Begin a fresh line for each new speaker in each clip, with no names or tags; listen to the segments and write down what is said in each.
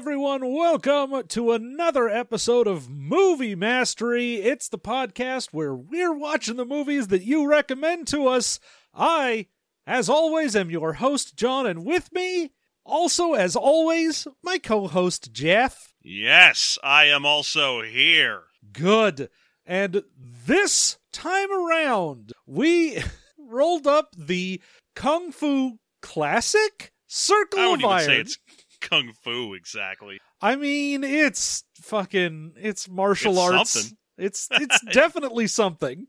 everyone. Welcome to another episode of Movie Mastery. It's the podcast where we're watching the movies that you recommend to us. I, as always, am your host, John, and with me, also, as always, my co host, Jeff.
Yes, I am also here.
Good. And this time around, we rolled up the Kung Fu Classic Circle
I
of
wouldn't
Iron.
say it's kung fu exactly.
I mean, it's fucking it's martial
It's
arts.
something.
It's it's definitely something.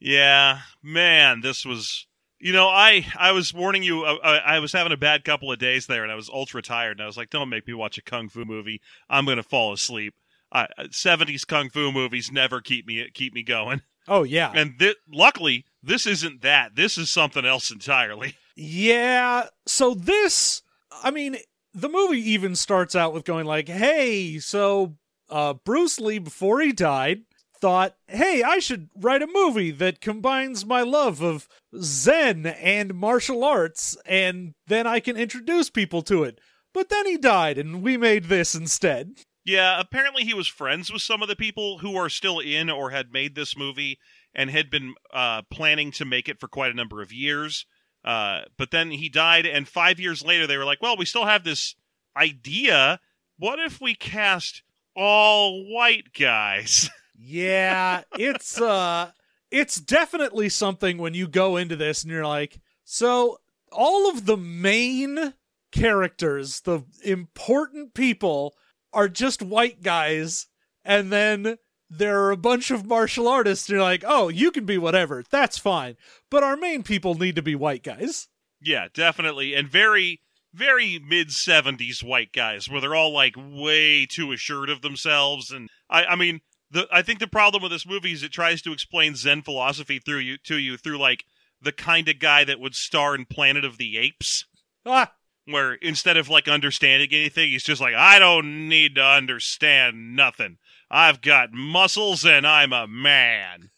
Yeah, man, this was. You know, I I was warning you. uh, I, I was having a bad couple of days there, and I was ultra tired. And I was like, "Don't make me watch a kung fu movie. I'm gonna fall asleep." I, 70s kung fu movies never keep me keep me going.
Oh yeah.
And thi- luckily, this isn't that. This is something else entirely.
Yeah. So this I mean, the movie even starts out with going like, "Hey, so uh Bruce Lee before he died thought, "Hey, I should write a movie that combines my love of zen and martial arts and then I can introduce people to it." But then he died and we made this instead.
Yeah, apparently he was friends with some of the people who are still in or had made this movie and had been uh, planning to make it for quite a number of years. Uh, but then he died, and five years later, they were like, well, we still have this idea. What if we cast all white guys?
Yeah, it's uh it's definitely something when you go into this and you're like, so all of the main characters, the important people are just white guys and then there are a bunch of martial artists you're like, "Oh, you can be whatever. That's fine." But our main people need to be white guys.
yeah, definitely. And very, very mid 70s white guys where they're all like way too assured of themselves. And I, I mean, the, I think the problem with this movie is it tries to explain Zen philosophy through you to you through like the kind of guy that would star in Planet of the Apes,
Ah,
where instead of like understanding anything, he's just like, I don't need to understand nothing. I've got muscles and I'm a man.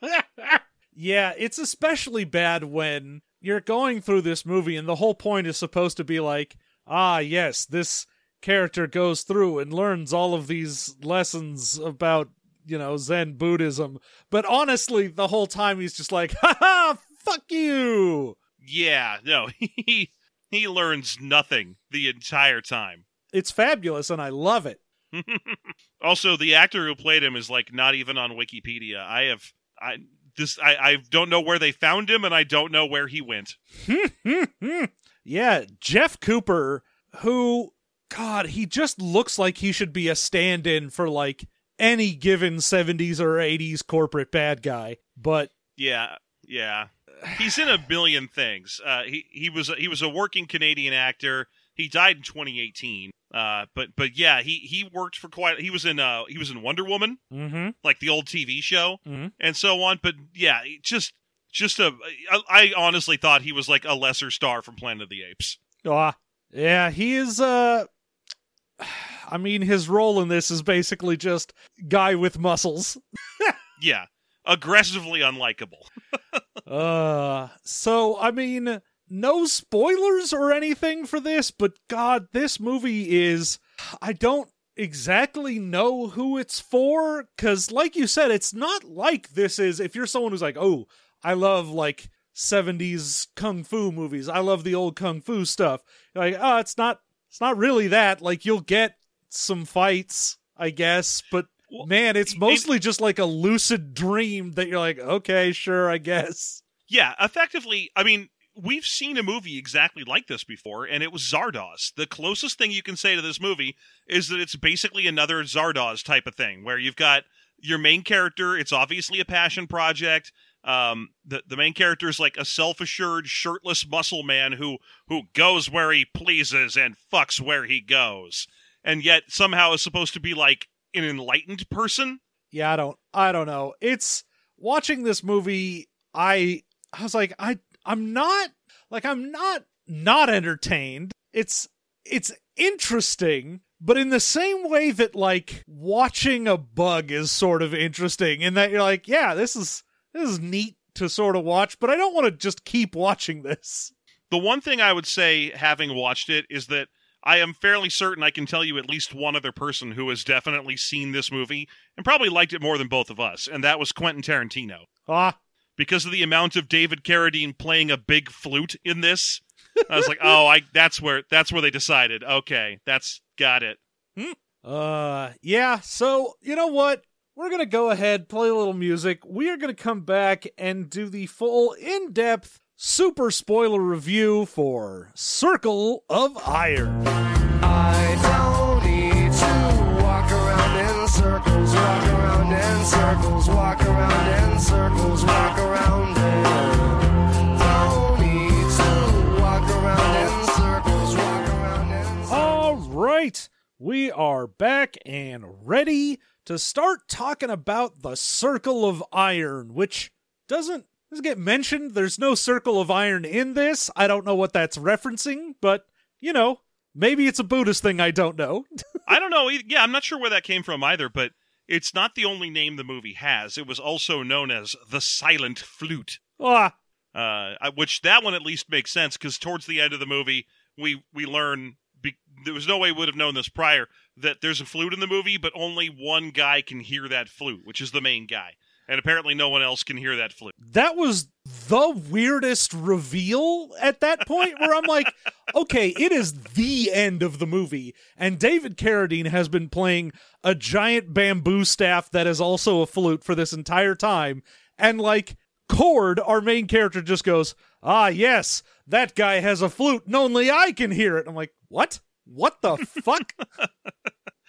yeah, it's especially bad when you're going through this movie and the whole point is supposed to be like, ah, yes, this character goes through and learns all of these lessons about, you know, Zen Buddhism. But honestly, the whole time he's just like, ha ha, fuck you.
Yeah, no, he he learns nothing the entire time.
It's fabulous and I love it.
Also, the actor who played him is like not even on Wikipedia. I have I this I, I don't know where they found him and I don't know where he went.
yeah, Jeff Cooper, who, God, he just looks like he should be a stand in for like any given 70s or 80s corporate bad guy. But
Yeah, yeah. He's in a billion things. Uh, he he was he was a working Canadian actor. He died in 2018. Uh, but but yeah, he he worked for quite. He was in uh he was in Wonder Woman,
mm-hmm.
like the old TV show,
Mhm.
and so on. But yeah, just just a. I, I honestly thought he was like a lesser star from Planet of the Apes.
Ah, yeah, he is. Uh, I mean, his role in this is basically just guy with muscles.
Yeah, aggressively unlikable.
Uh, so I mean, no spoilers or anything for this, but God, this movie is. I don't exactly know who it's for, because, like you said, it's not like this is. If you're someone who's like, oh, I love like 70s kung fu movies, I love the old kung fu stuff. You're like, oh, it's not. It's not really that. Like, you'll get some fights, I guess, but
Well,
man, it's
it-
mostly just like a lucid dream that you're like, okay, sure, I guess.
Yeah, effectively, I mean, we've seen a movie exactly like this before, and it was Zardoz. The closest thing you can say to this movie is that it's basically another Zardoz type of thing, where you've got your main character, it's obviously a passion project. Um, the the main character is like a self assured, shirtless muscle man who who goes where he pleases and fucks where he goes, and yet somehow is supposed to be like an enlightened person.
yeah, I don't I don't know. It's watching this movie, I I was like, I I'm not like I'm not not entertained. It's it's interesting, but in the same way that like watching a bug is sort of interesting, in that you're like, yeah, this is this is neat to sort of watch, but I don't want to just keep watching this.
The one thing I would say, having watched it, is that I am fairly certain I can tell you at least one other person who has definitely seen this movie and probably liked it more than both of us, and that was Quentin Tarantino.
Ah,
Because of the amount of David Carradine playing a big flute in this, I was like, "Oh, I that's where that's where they decided. Okay, that's got it."
Uh, yeah. So you know what? We're gonna go ahead, play a little music. We are gonna come back and do the full, in-depth, super spoiler review for Circle of Iron.
Circles, walk around in circles, walk around in circles, walk around in. Don't.
All right, we are back and ready to start talking about the Circle of Iron, which doesn't doesn't get mentioned. There's no Circle of Iron in this. I don't know what that's referencing, but you know, maybe it's a Buddhist thing. I don't know.
I don't know. Yeah, I'm not sure where that came from either, but it's not the only name the movie has. It was also known as the Silent Flute.
ah,
uh, which that one at least makes sense because towards the end of the movie, we we learn be, there was no way we would have known this prior that there's a flute in the movie, but only one guy can hear that flute, which is the main guy, and apparently no one else can hear that flute.
that was the weirdest reveal at that point where I'm like, okay, it is the end of the movie. And David Carradine has been playing a giant bamboo staff that is also a flute for this entire time. And like, Cord, our main character, just goes, ah, yes, that guy has a flute and only I can hear it. I'm like, what? What the fuck?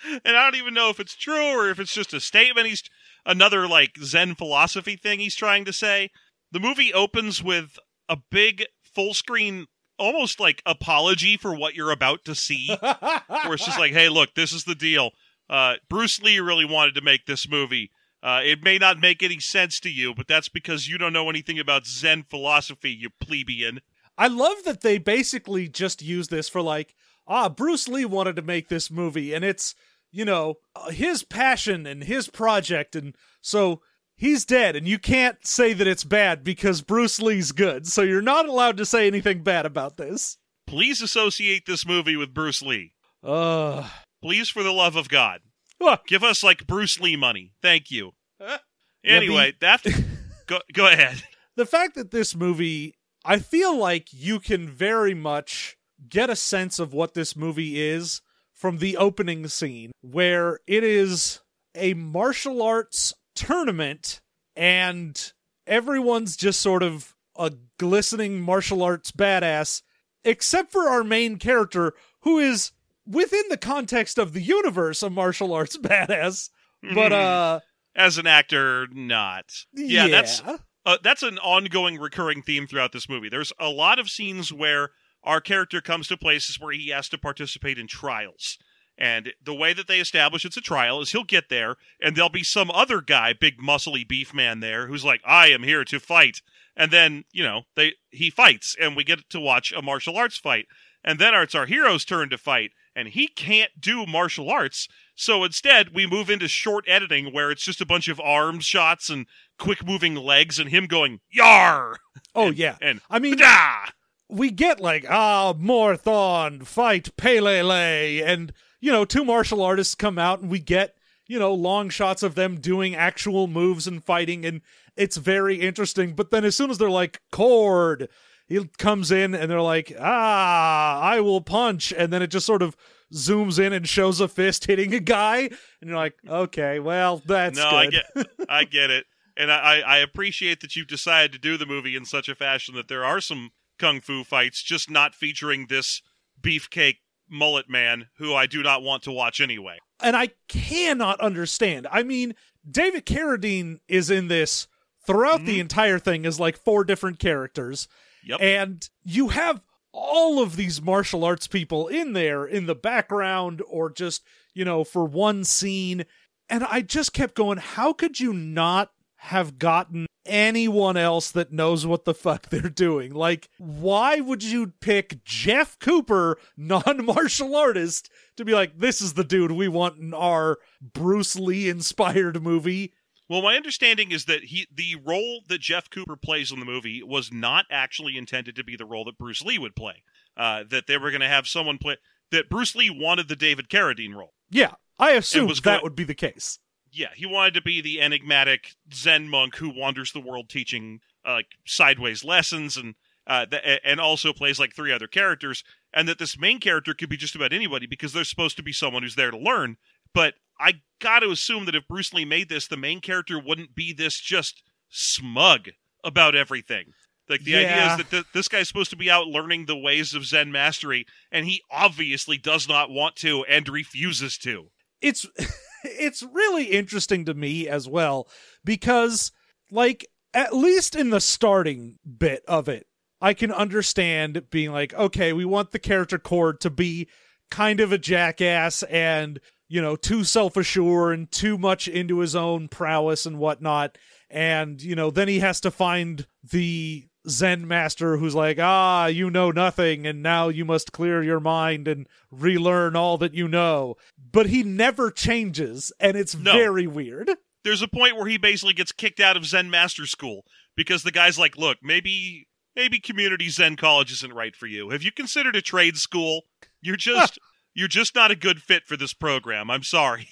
And I don't even know if it's true or if it's just a statement. He's another like Zen philosophy thing he's trying to say. The movie opens with a big full screen, almost like apology for what you're about to see. where it's just like, hey, look, this is the deal. Uh, Bruce Lee really wanted to make this movie. Uh, it may not make any sense to you, but that's because you don't know anything about Zen philosophy, you plebeian.
I love that they basically just use this for like, ah, Bruce Lee wanted to make this movie, and it's you know uh, his passion and his project, and so he's dead, and you can't say that it's bad because Bruce Lee's good, so you're not allowed to say anything bad about this.
Please associate this movie with Bruce Lee.
Uh,
Please, for the love of God,
ah,
give us like Bruce Lee money. Thank you.
Yeah,
Anyway, that go go ahead.
the fact that this movie, I feel like you can very much get a sense of what this movie is from the opening scene, where it is a martial arts tournament and everyone's just sort of a glistening martial arts badass, except for our main character, who is within the context of the universe a martial arts badass. But, uh,
As an actor, not. Yeah, that's uh, that's an ongoing recurring theme throughout this movie. There's a lot of scenes where our character comes to places where he has to participate in trials. And the way that they establish it's a trial is he'll get there and there'll be some other guy, big muscly beef man there who's like, "I am here to fight." And then, you know, they he fights and we get to watch a martial arts fight. And then it's our hero's turn to fight and he can't do martial arts. So instead, we move into short editing where it's just a bunch of arm shots and quick moving legs and him going, "Yar!"
Oh, yeah.
and
I mean,
"Da!"
We get like ah Morthon fight Pelele and you know two martial artists come out and we get you know long shots of them doing actual moves and fighting and it's very interesting. But then as soon as they're like Cord he comes in and they're like ah I will punch and then it just sort of zooms in and shows a fist hitting a guy and you're like okay well that's
no,
good.
I get, I get it, and I, I I appreciate that you've decided to do the movie in such a fashion that there are some kung fu fights, just not featuring this beefcake mullet man who I do not want to watch anyway.
and I cannot understand. I mean, David Carradine is in this throughout the mm-hmm. entire thing as like four different characters,
Yep.
and you have all of these martial arts people in there in the background or just you know for one scene, and I just kept going. How could you not have gotten anyone else that knows what the fuck they're doing. Like, why would you pick Jeff Cooper, non martial artist, to be like, this is the dude we want in our Bruce Lee inspired movie?
Well, my understanding is that he the role that Jeff Cooper plays in the movie was not actually intended to be the role that Bruce Lee would play. Uh, that they were going to have someone play. that Bruce Lee wanted the David Carradine role.
Yeah, I
assume
that
go-
would be the case.
Yeah, he wanted to be the enigmatic Zen monk who wanders the world teaching uh, like sideways lessons and uh, th- and also plays like three other characters, and that this main character could be just about anybody because they're supposed to be someone who's there to learn. But I got to assume that if Bruce Lee made this, the main character wouldn't be this just smug about everything. Like the idea is that th- this guy's supposed to be out learning the ways of Zen mastery, and he obviously does not want to and refuses to.
it's it's really interesting to me as well because like at least in the starting bit of it i can understand being like okay we want the character Cord to be kind of a jackass and you know too self-assured and too much into his own prowess and whatnot. And you know then he has to find the zen master who's like ah you know nothing and now you must clear your mind and relearn all that you know but he never changes and it's
No.
very weird
there's a point where he basically gets kicked out of Zen Master School because the guy's like, "Look, maybe maybe community Zen college isn't right for you. Have you considered a trade school? You're just you're just not a good fit for this program. I'm sorry."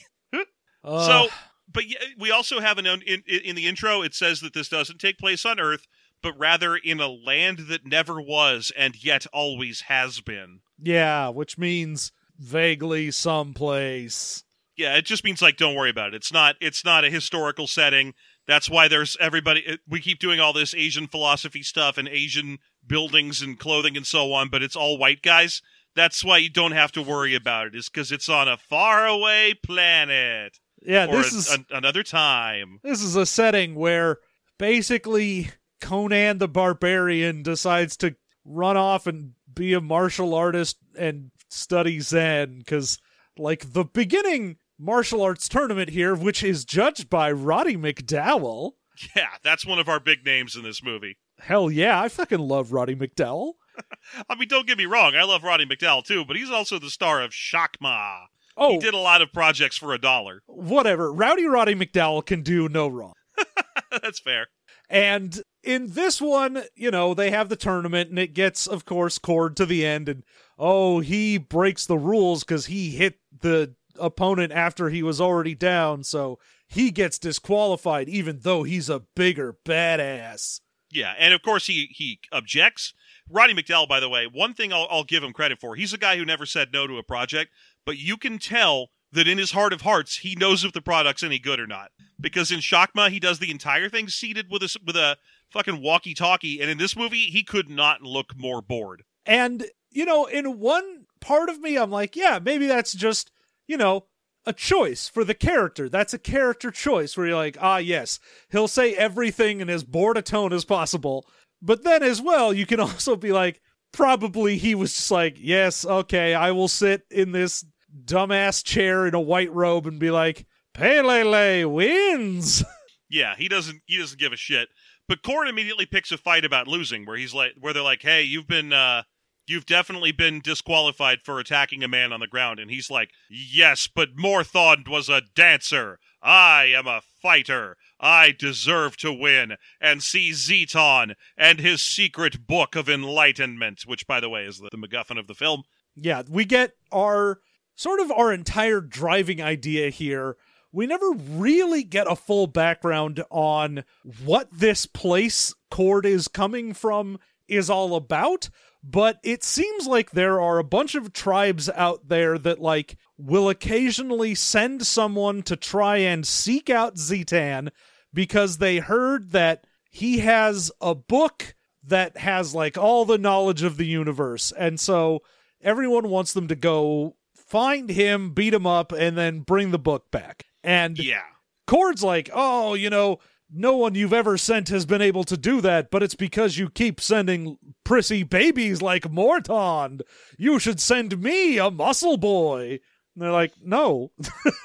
Uh,
so, but we also have an in, in in the intro. It says that this doesn't take place on Earth, but rather in a land that never was and yet always has been.
yeah which means vaguely someplace
Yeah, it just means like don't worry about it. It's not it's not a historical setting. That's why there's everybody we keep doing all this Asian philosophy stuff and Asian buildings and clothing and so on, but it's all white guys. That's why you don't have to worry about it. Is cuz it's on a faraway planet
yeah this
a-
is
an- another time.
This is a setting where basically Conan the Barbarian decides to run off and be a martial artist and study Zen because, like, the beginning martial arts tournament here, which is judged by Roddy McDowall.
Yeah, that's one of our big names in this movie.
Hell yeah, I fucking love Roddy McDowall.
I mean, don't get me wrong, I love Roddy McDowall too, but he's also the star of Shakma.
Oh,
He did a lot of projects for a dollar.
whatever. Rowdy Roddy McDowall can do no wrong.
that's fair.
And in this one, you know, they have the tournament and it gets, of course, Cord to the end. And oh, he breaks the rules because he hit the opponent after he was already down. So he gets disqualified, even though he's a bigger badass.
Yeah, and of course he he objects. Roddy McDowall, by the way, one thing I'll, I'll give him credit for: he's a guy who never said no to a project, but you can tell that in his heart of hearts, he knows if the product's any good or not. Because in Shakma, he does the entire thing seated with a with a fucking walkie-talkie, and in this movie, he could not look more bored.
And, you know, in one part of me, I'm like, yeah, maybe that's just, you know, a choice for the character. That's a character choice where you're like, ah, yes, he'll say everything in as bored a tone as possible. But then as well, you can also be like, probably he was just like, yes, okay, I will sit in this dumbass chair in a white robe and be like, Pelele wins.
Yeah, he doesn't he doesn't give a shit. But Cord immediately picks a fight about losing, where he's like, where they're like, "Hey, you've been, uh, you've definitely been disqualified for attacking a man on the ground," and he's like, "Yes, but Morthond was a dancer. I am a fighter. I deserve to win." And see Zetan and his secret book of enlightenment, which, by the way, is the, the MacGuffin of the film.
yeah, we get our sort of our entire driving idea here. We never really get a full background on what this place Cord is coming from is all about, but it seems like there are a bunch of tribes out there that like will occasionally send someone to try and seek out Zetan because they heard that he has a book that has like all the knowledge of the universe. And so everyone wants them to go find him, beat him up, and then bring the book back. And
Yeah,
Cord's like, oh, you know, no one you've ever sent has been able to do that, but it's because you keep sending prissy babies like Morthond. You should send me a muscle boy. And they're like, no.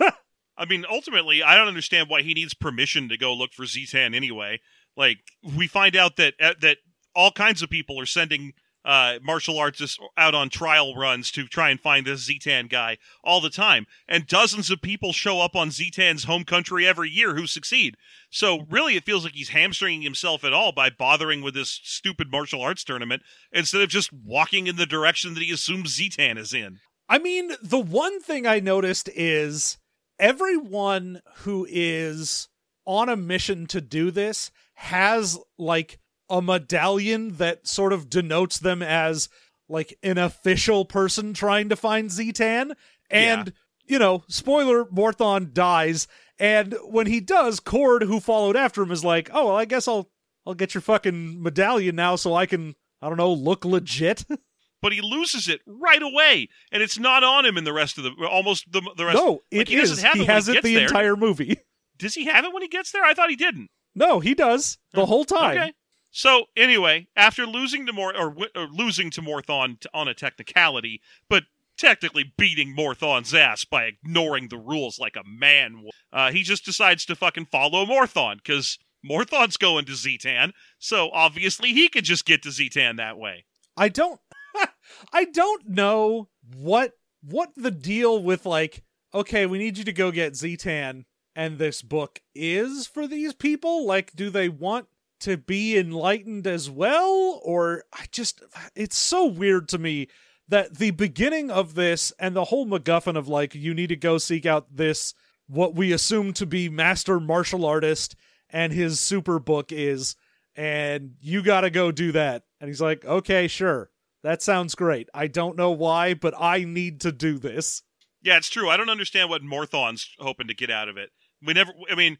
I mean, ultimately, I don't understand why he needs permission to go look for Zetan anyway. Like, we find out that uh, that all kinds of people are sending uh, martial artists out on trial runs to try and find this Zetan guy all the time, and dozens of people show up on Zetan's home country every year who succeed. So, really, it feels like he's hamstringing himself at all by bothering with this stupid martial arts tournament instead of just walking in the direction that he assumes Zetan is in.
I mean, the one thing I noticed is everyone who is on a mission to do this has like a medallion that sort of denotes them as like an official person trying to find Zetan. And, you know, spoiler, Morthon dies. And when he does, Cord, who followed after him, is like, oh, well, I guess I'll I'll get your fucking medallion now so I can, I don't know, look legit.
But he loses it right away, and it's not on him in the rest of the almost the the rest.
no,
like,
it
he doesn't
is.
have
He
it
has it the
there.
entire movie.
Does he have it when he gets there? I thought he didn't.
No, he does the oh, whole time.
Okay. So anyway, after losing to Mor or, or losing to Morthon t- on a technicality, but technically beating Morthon's ass by ignoring the rules like a man, uh, he just decides to fucking follow Morthon because Morthon's going to Zetan, so obviously he could just get to Zetan that way.
I don't I don't know what what the deal with like okay, we need you to go get Zetan and this book is for these people? Like do they want to be enlightened as well or I just it's so weird to me that the beginning of this and the whole MacGuffin of like you need to go seek out this what we assume to be master martial artist and his super book is and you got to go do that. And he's like, "Okay, sure. That sounds great. I don't know why, but I need to do this."
Yeah, it's true. I don't understand what Morthon's hoping to get out of it. We never. I mean,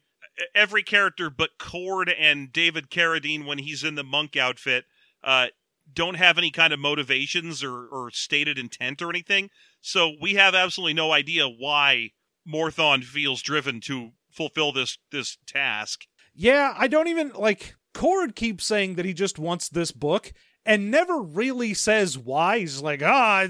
every character but Cord and David Carradine, when he's in the monk outfit, uh, don't have any kind of motivations or, or stated intent or anything. So we have absolutely no idea why Morthon feels driven to fulfill this this task.
Yeah, I don't even like Cord keeps saying that he just wants this book and never really says why. He's like, "Ah,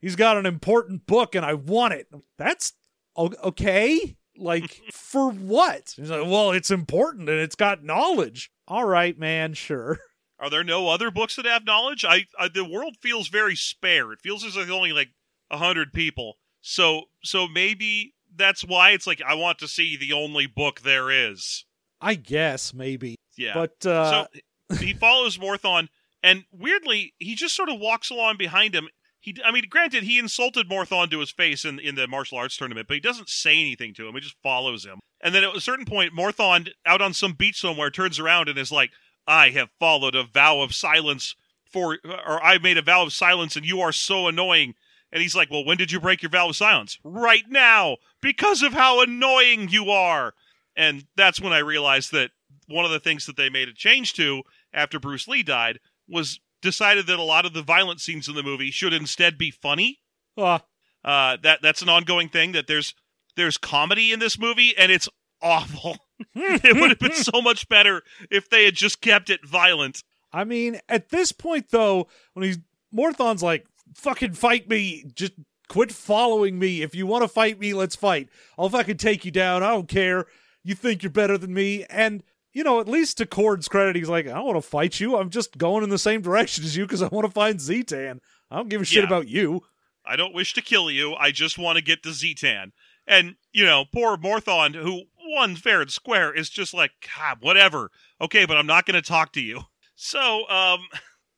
he's got an important book and I want it." That's okay. Like for what? He's like, "Well, it's important and it's got knowledge." All right, man, sure.
Are there no other books that have knowledge? I, I the world feels very spare. It feels as if there's only like a hundred people. So so maybe that's why it's like I want to see the only book there is.
I guess maybe.
Yeah.
But uh
so he follows Morthon, and weirdly, he just sort of walks along behind him. He, I mean, granted, he insulted Morthon to his face in, in the martial arts tournament, but he doesn't say anything to him. He just follows him. And then at a certain point, Morthon, out on some beach somewhere, turns around and is like, I have followed a vow of silence for, or I've made a vow of silence, and you are so annoying. And he's like, Well, when did you break your vow of silence? Right now, because of how annoying you are. And that's when I realized that one of the things that they made a change to after Bruce Lee died was decided that a lot of the violent scenes in the movie should instead be funny.
uh,
Uh, that that's an ongoing thing. That there's there's comedy in this movie, and it's awful. it would have been so much better if they had just kept it violent.
I mean, at this point though, when he's Morthon's like, fucking fight me, just quit following me. If you want to fight me, let's fight. I'll fucking take you down. I don't care. You think you're better than me. And, you know, at least to Cord's credit, he's like, I don't want to fight you. I'm just going in the same direction as you because I want to find Zetan. I don't give a shit
Yeah.
about you.
I don't wish to kill you. I just want to get to Zetan. And, you know, poor Morthon, who won fair and square, is just like, God, whatever. Okay, but I'm not going to talk to you. So, um,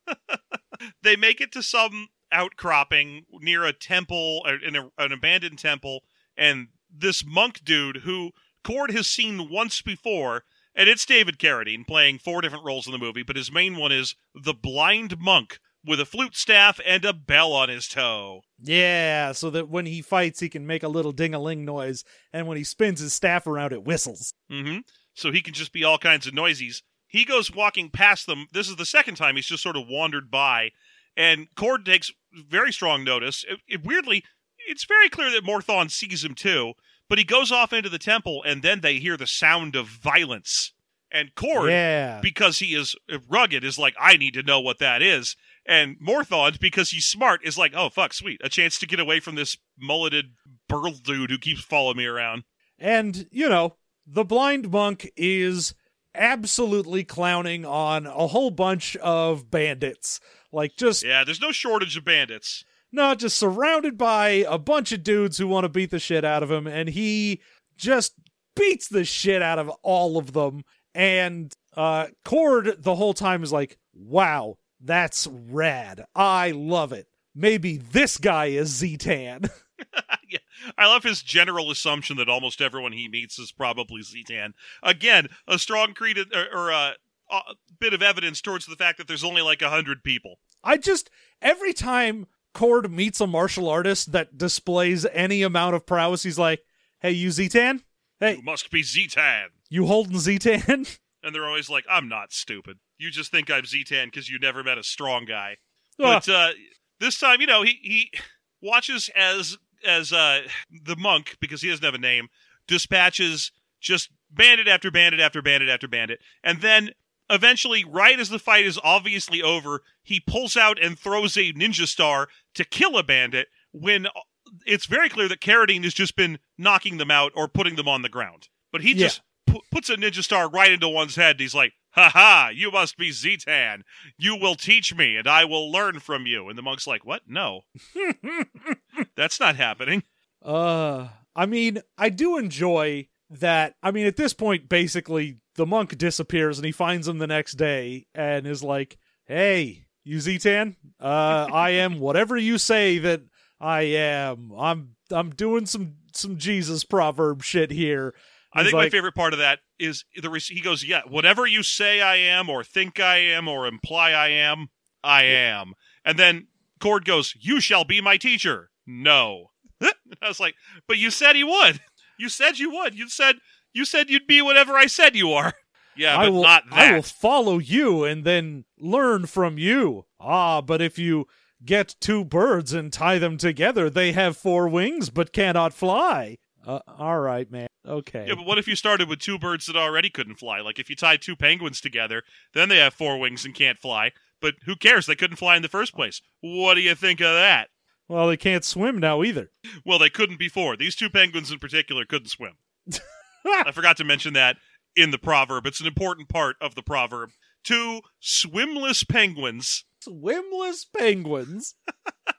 they make it to some outcropping near a temple, uh, in an abandoned temple, and this monk dude who Cord has seen once before, and it's David Carradine playing four different roles in the movie, but his main one is the blind monk with a flute staff and a bell on his toe.
Yeah, so that when he fights, he can make a little ding a ling noise. And when he spins his staff around, it whistles.
hmm So he can just be all kinds of noisies. He goes walking past them. This is the second time he's just sort of wandered by, and Cord takes very strong notice. It, it- weirdly, it's very clear that Morthon sees him too, but he goes off into the temple, and then they hear the sound of violence. And Cord,
Yeah.
because he is rugged, is like, I need to know what that is. And Morthon, because he's smart, is like, oh, fuck, sweet. A chance to get away from this mulleted burl dude who keeps following me around.
And, you know, the blind monk is absolutely clowning on a whole bunch of bandits. Like, just,
Yeah, there's no shortage of bandits.
Not just surrounded by a bunch of dudes who want to beat the shit out of him. And he just beats the shit out of all of them. And, uh, Cord the whole time is like, wow, that's rad. I love it. maybe this guy is Zetan.
yeah. I love his general assumption that almost everyone he meets is probably Zetan. Again, a strong creed or, or uh, a bit of evidence towards the fact that there's only like a hundred people.
I just every time Cord meets a martial artist that displays any amount of prowess, he's like, "Hey, you Zetan? Hey,
You must be Zetan.
you holding Zetan?"
And they're always like, I'm not stupid. You just think I'm Zetan because you never met a strong guy.
Ah,
But uh, this time, you know, he, he watches as as uh, the monk, because he doesn't have a name, dispatches just bandit after bandit after bandit after bandit. And then eventually, right as the fight is obviously over, he pulls out and throws a ninja star to kill a bandit when uh, it's very clear that Carradine has just been knocking them out or putting them on the ground. But he
Yeah.
just pu- puts a ninja star right into one's head. And he's like, "Ha ha! You must be Zetan. You will teach me, and I will learn from you." And the monk's like, "What? No, that's not happening."
Uh, I mean, I do enjoy that. I mean, at this point, basically, the monk disappears and he finds him the next day and is like, "Hey, you Zetan? Uh, I am whatever you say that I am. I'm I'm doing some some Jesus proverb shit here."
I
He's
think my favorite part of that is the rec- he goes, "Yeah, whatever you say I am, or think I am, or imply I am, I am." And then Cord goes, "You shall be my teacher." No, I was like, "But you said he would. You said you would. You said you said you'd be whatever I said you are." Yeah,
I
but
will,
not that.
I will follow you and then learn from you. Ah, but if you get two birds and tie them together, they have four wings but cannot fly. Uh, all right, man. Okay.
Yeah, but what if you started with two birds that already couldn't fly? Like if you tied two penguins together, then they have four wings and can't fly. But who cares? They couldn't fly in the first place. What do you think of that?
well, they can't swim now either.
Well, they couldn't before. These two penguins in particular couldn't swim. I forgot to mention that in the proverb. It's an important part of the proverb. Two swimless penguins,
Swimless penguins.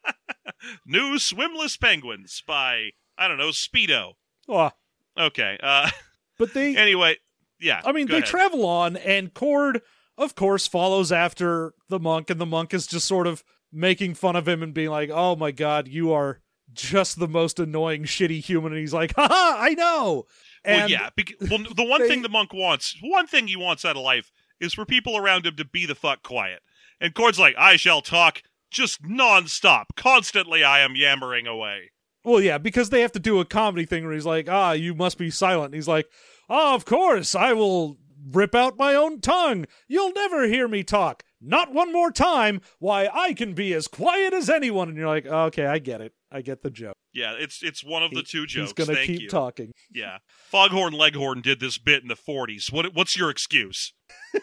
new swimless penguins by I don't know Speedo.
Oh,
Okay. Uh,
but they.
anyway, yeah.
I mean, they
ahead.
travel on, and Cord, of course, follows after the monk, and the monk is just sort of making fun of him and being like, "Oh my god, you are just the most annoying, shitty human." And he's like, "Haha, I know." And
well, yeah. Bec- well, the one
they-
thing the monk wants, one thing he wants out of life, is for people around him to be the fuck quiet. And Cord's like, I shall talk just nonstop, constantly. I am yammering away.
Well, yeah, because they have to do a comedy thing where he's like, "Ah, you must be silent." And he's like, "Ah, of course, I will rip out my own tongue. You'll never hear me talk. Not one more time. Why, I can be as quiet as anyone." And you're like, "Okay, I get it. I get the joke."
Yeah, it's it's one of the two jokes.
He's gonna
Thank
keep
you.
talking.
Yeah, Foghorn Leghorn did this bit in the '40s. What what's your excuse?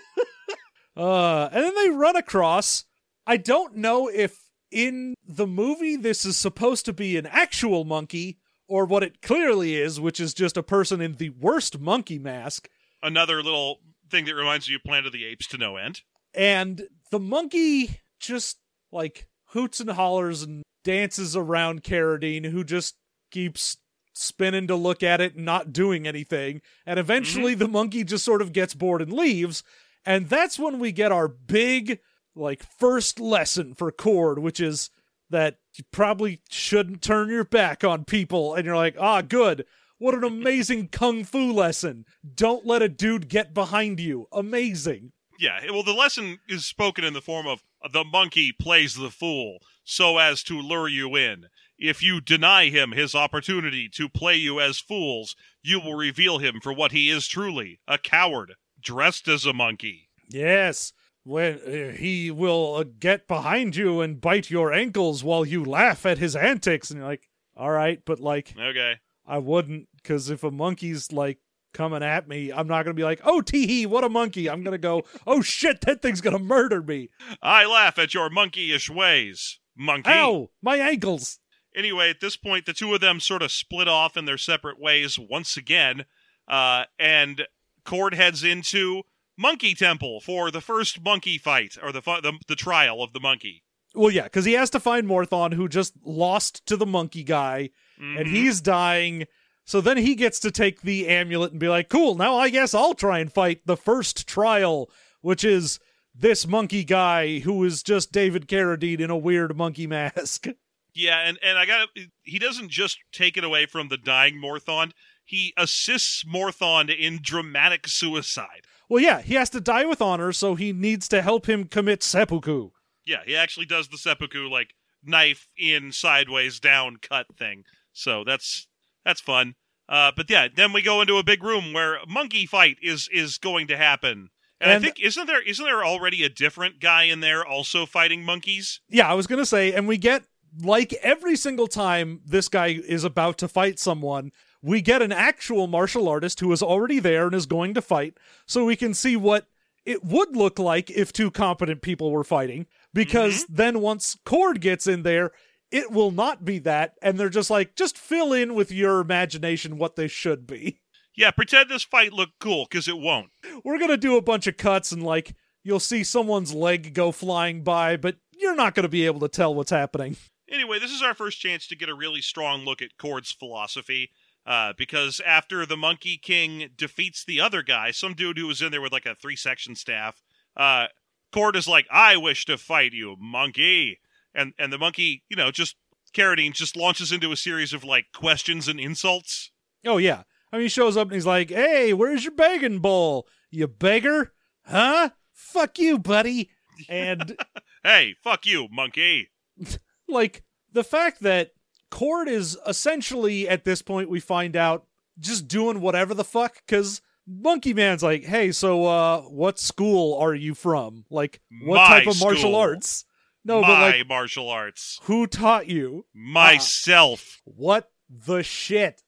Uh, and then they run across. I don't know if in the movie this is supposed to be an actual monkey or what it clearly is, which is just a person in the worst monkey mask.
Another little thing that reminds you of Planet of the Apes to no end.
And the monkey just like hoots and hollers and dances around Carradine, who just keeps spinning to look at it and not doing anything. And eventually the monkey just sort of gets bored and leaves. And that's when we get our big, like, first lesson for Cord, which is that you probably shouldn't turn your back on people. And you're like, ah, good. What an amazing kung fu lesson. Don't let a dude get behind you. Amazing.
Yeah, well, the lesson is spoken in the form of the monkey plays the fool so as to lure you in. If you deny him his opportunity to play you as fools, you will reveal him for what he is truly a coward, dressed as a monkey.
Yes, when uh, he will uh, get behind you and bite your ankles while you laugh at his antics, and you're like, all right, but like,
Okay.
I wouldn't, because if a monkey's like coming at me, I'm not gonna be like, oh tee hee, what a monkey. I'm gonna go, oh shit, that thing's gonna murder me.
I laugh at your monkeyish ways, monkey.
Ow, my ankles.
Anyway, at this point, the two of them sort of split off in their separate ways once again, uh, and Cord heads into Monkey Temple for the first monkey fight or the fu- the, the trial of the monkey.
Well, yeah, because he has to find Morthon, who just lost to the monkey guy, and
Mhm.
he's dying. So then he gets to take the amulet and be like, cool, now I guess I'll try and fight the first trial, which is this monkey guy who is just David Carradine in a weird monkey mask.
Yeah, and and I got he doesn't just take it away from the dying Morthond. He assists Morthond in dramatic suicide.
Well, yeah, he has to die with honor, so he needs to help him commit seppuku.
Yeah, he actually does the seppuku like knife in sideways down cut thing. So that's that's fun. Uh, but yeah, then we go into a big room where a monkey fight is is going to happen. And,
And-
I think isn't there isn't there already a different guy in there also fighting monkeys?
Yeah, I was going to say, and we get, like every single time this guy is about to fight someone, we get an actual martial artist who is already there and is going to fight, so we can see what it would look like if two competent people were fighting. Because then once Cord gets in there, it will not be that, and they're just like, just fill in with your imagination what they should be.
Yeah, pretend this fight looked cool because it won't.
We're going to do a bunch of cuts, and like, you'll see someone's leg go flying by, but you're not going to be able to tell what's happening.
Anyway, this is our first chance to get a really strong look at Cord's philosophy. Uh, because after the Monkey King defeats the other guy, some dude who was in there with like a three section staff, uh, Cord is like, I wish to fight you, monkey. And and the monkey, you know, just Carradine just launches into a series of like questions and insults.
Oh yeah. I mean, he shows up and he's like, "Hey, where's your begging bowl? You beggar? Huh? Fuck you, buddy." And
Hey, fuck you, monkey.
like the fact that Cord is essentially at this point we find out just doing whatever the fuck cuz Monkey Man's like, "Hey, so uh what school are you from? Like what
My
type of martial
school.
arts?" No,
My
but like
martial arts.
who taught you?
Myself.
Ah, what the shit?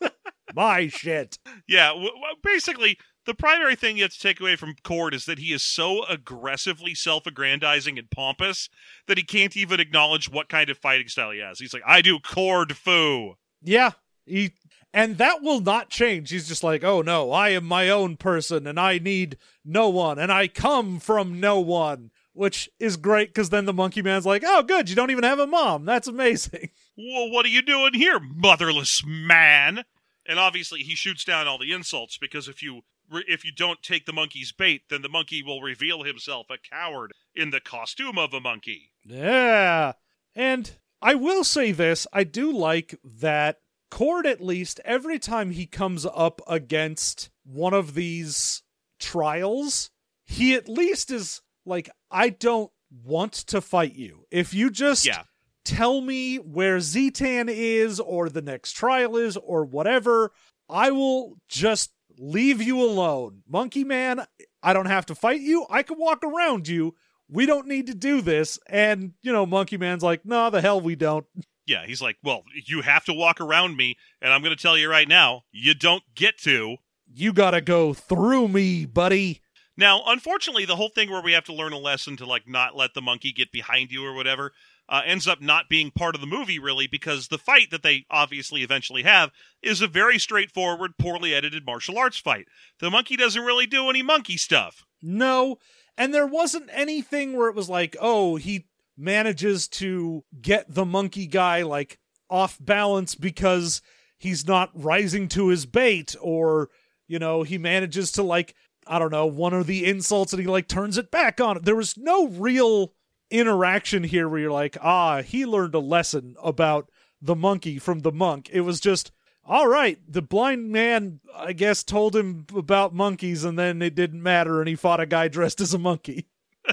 My shit.
Yeah, w- w- basically, the primary thing you have to take away from Cord is that he is so aggressively self-aggrandizing and pompous that he can't even acknowledge what kind of fighting style he has. He's like, "I do Cord Fu."
Yeah, he and that will not change. He's just like, "Oh no, I am my own person and I need no one and I come from no one." Which is great cuz then the monkey man's like, "Oh good, you don't even have a mom. That's amazing."
Well, what are you doing here, motherless man? And obviously, he shoots down all the insults because if you if you don't take the monkey's bait, then the monkey will reveal himself a coward in the costume of a monkey.
Yeah. And I will say this, I do like that Cord at least every time he comes up against one of these trials, he at least is like I don't want to fight you. If you just
Yeah.
tell me where Zetan is or the next trial is or whatever, I will just leave you alone. Monkey Man, I don't have to fight you. I can walk around you. We don't need to do this. And, you know, Monkey Man's like, no, the hell we don't.
Yeah, he's like, "Well, you have to walk around me, and I'm going to tell you right now, you don't get to."
You gotta go through me, buddy.
Now, unfortunately, the whole thing where we have to learn a lesson to like not let the monkey get behind you or whatever uh, ends up not being part of the movie really because the fight that they obviously eventually have is a very straightforward, poorly edited martial arts fight. The monkey doesn't really do any monkey stuff.
No. And there wasn't anything where it was like, oh, he manages to get the monkey guy like off balance because he's not rising to his bait or, you know, he manages to like, I don't know, one of the insults and he like turns it back on. There was no real interaction here where you're like, ah, he learned a lesson about the monkey from the monk. It was just, all right, the blind man, I guess, told him about monkeys and then it didn't matter and he fought a guy dressed as a monkey.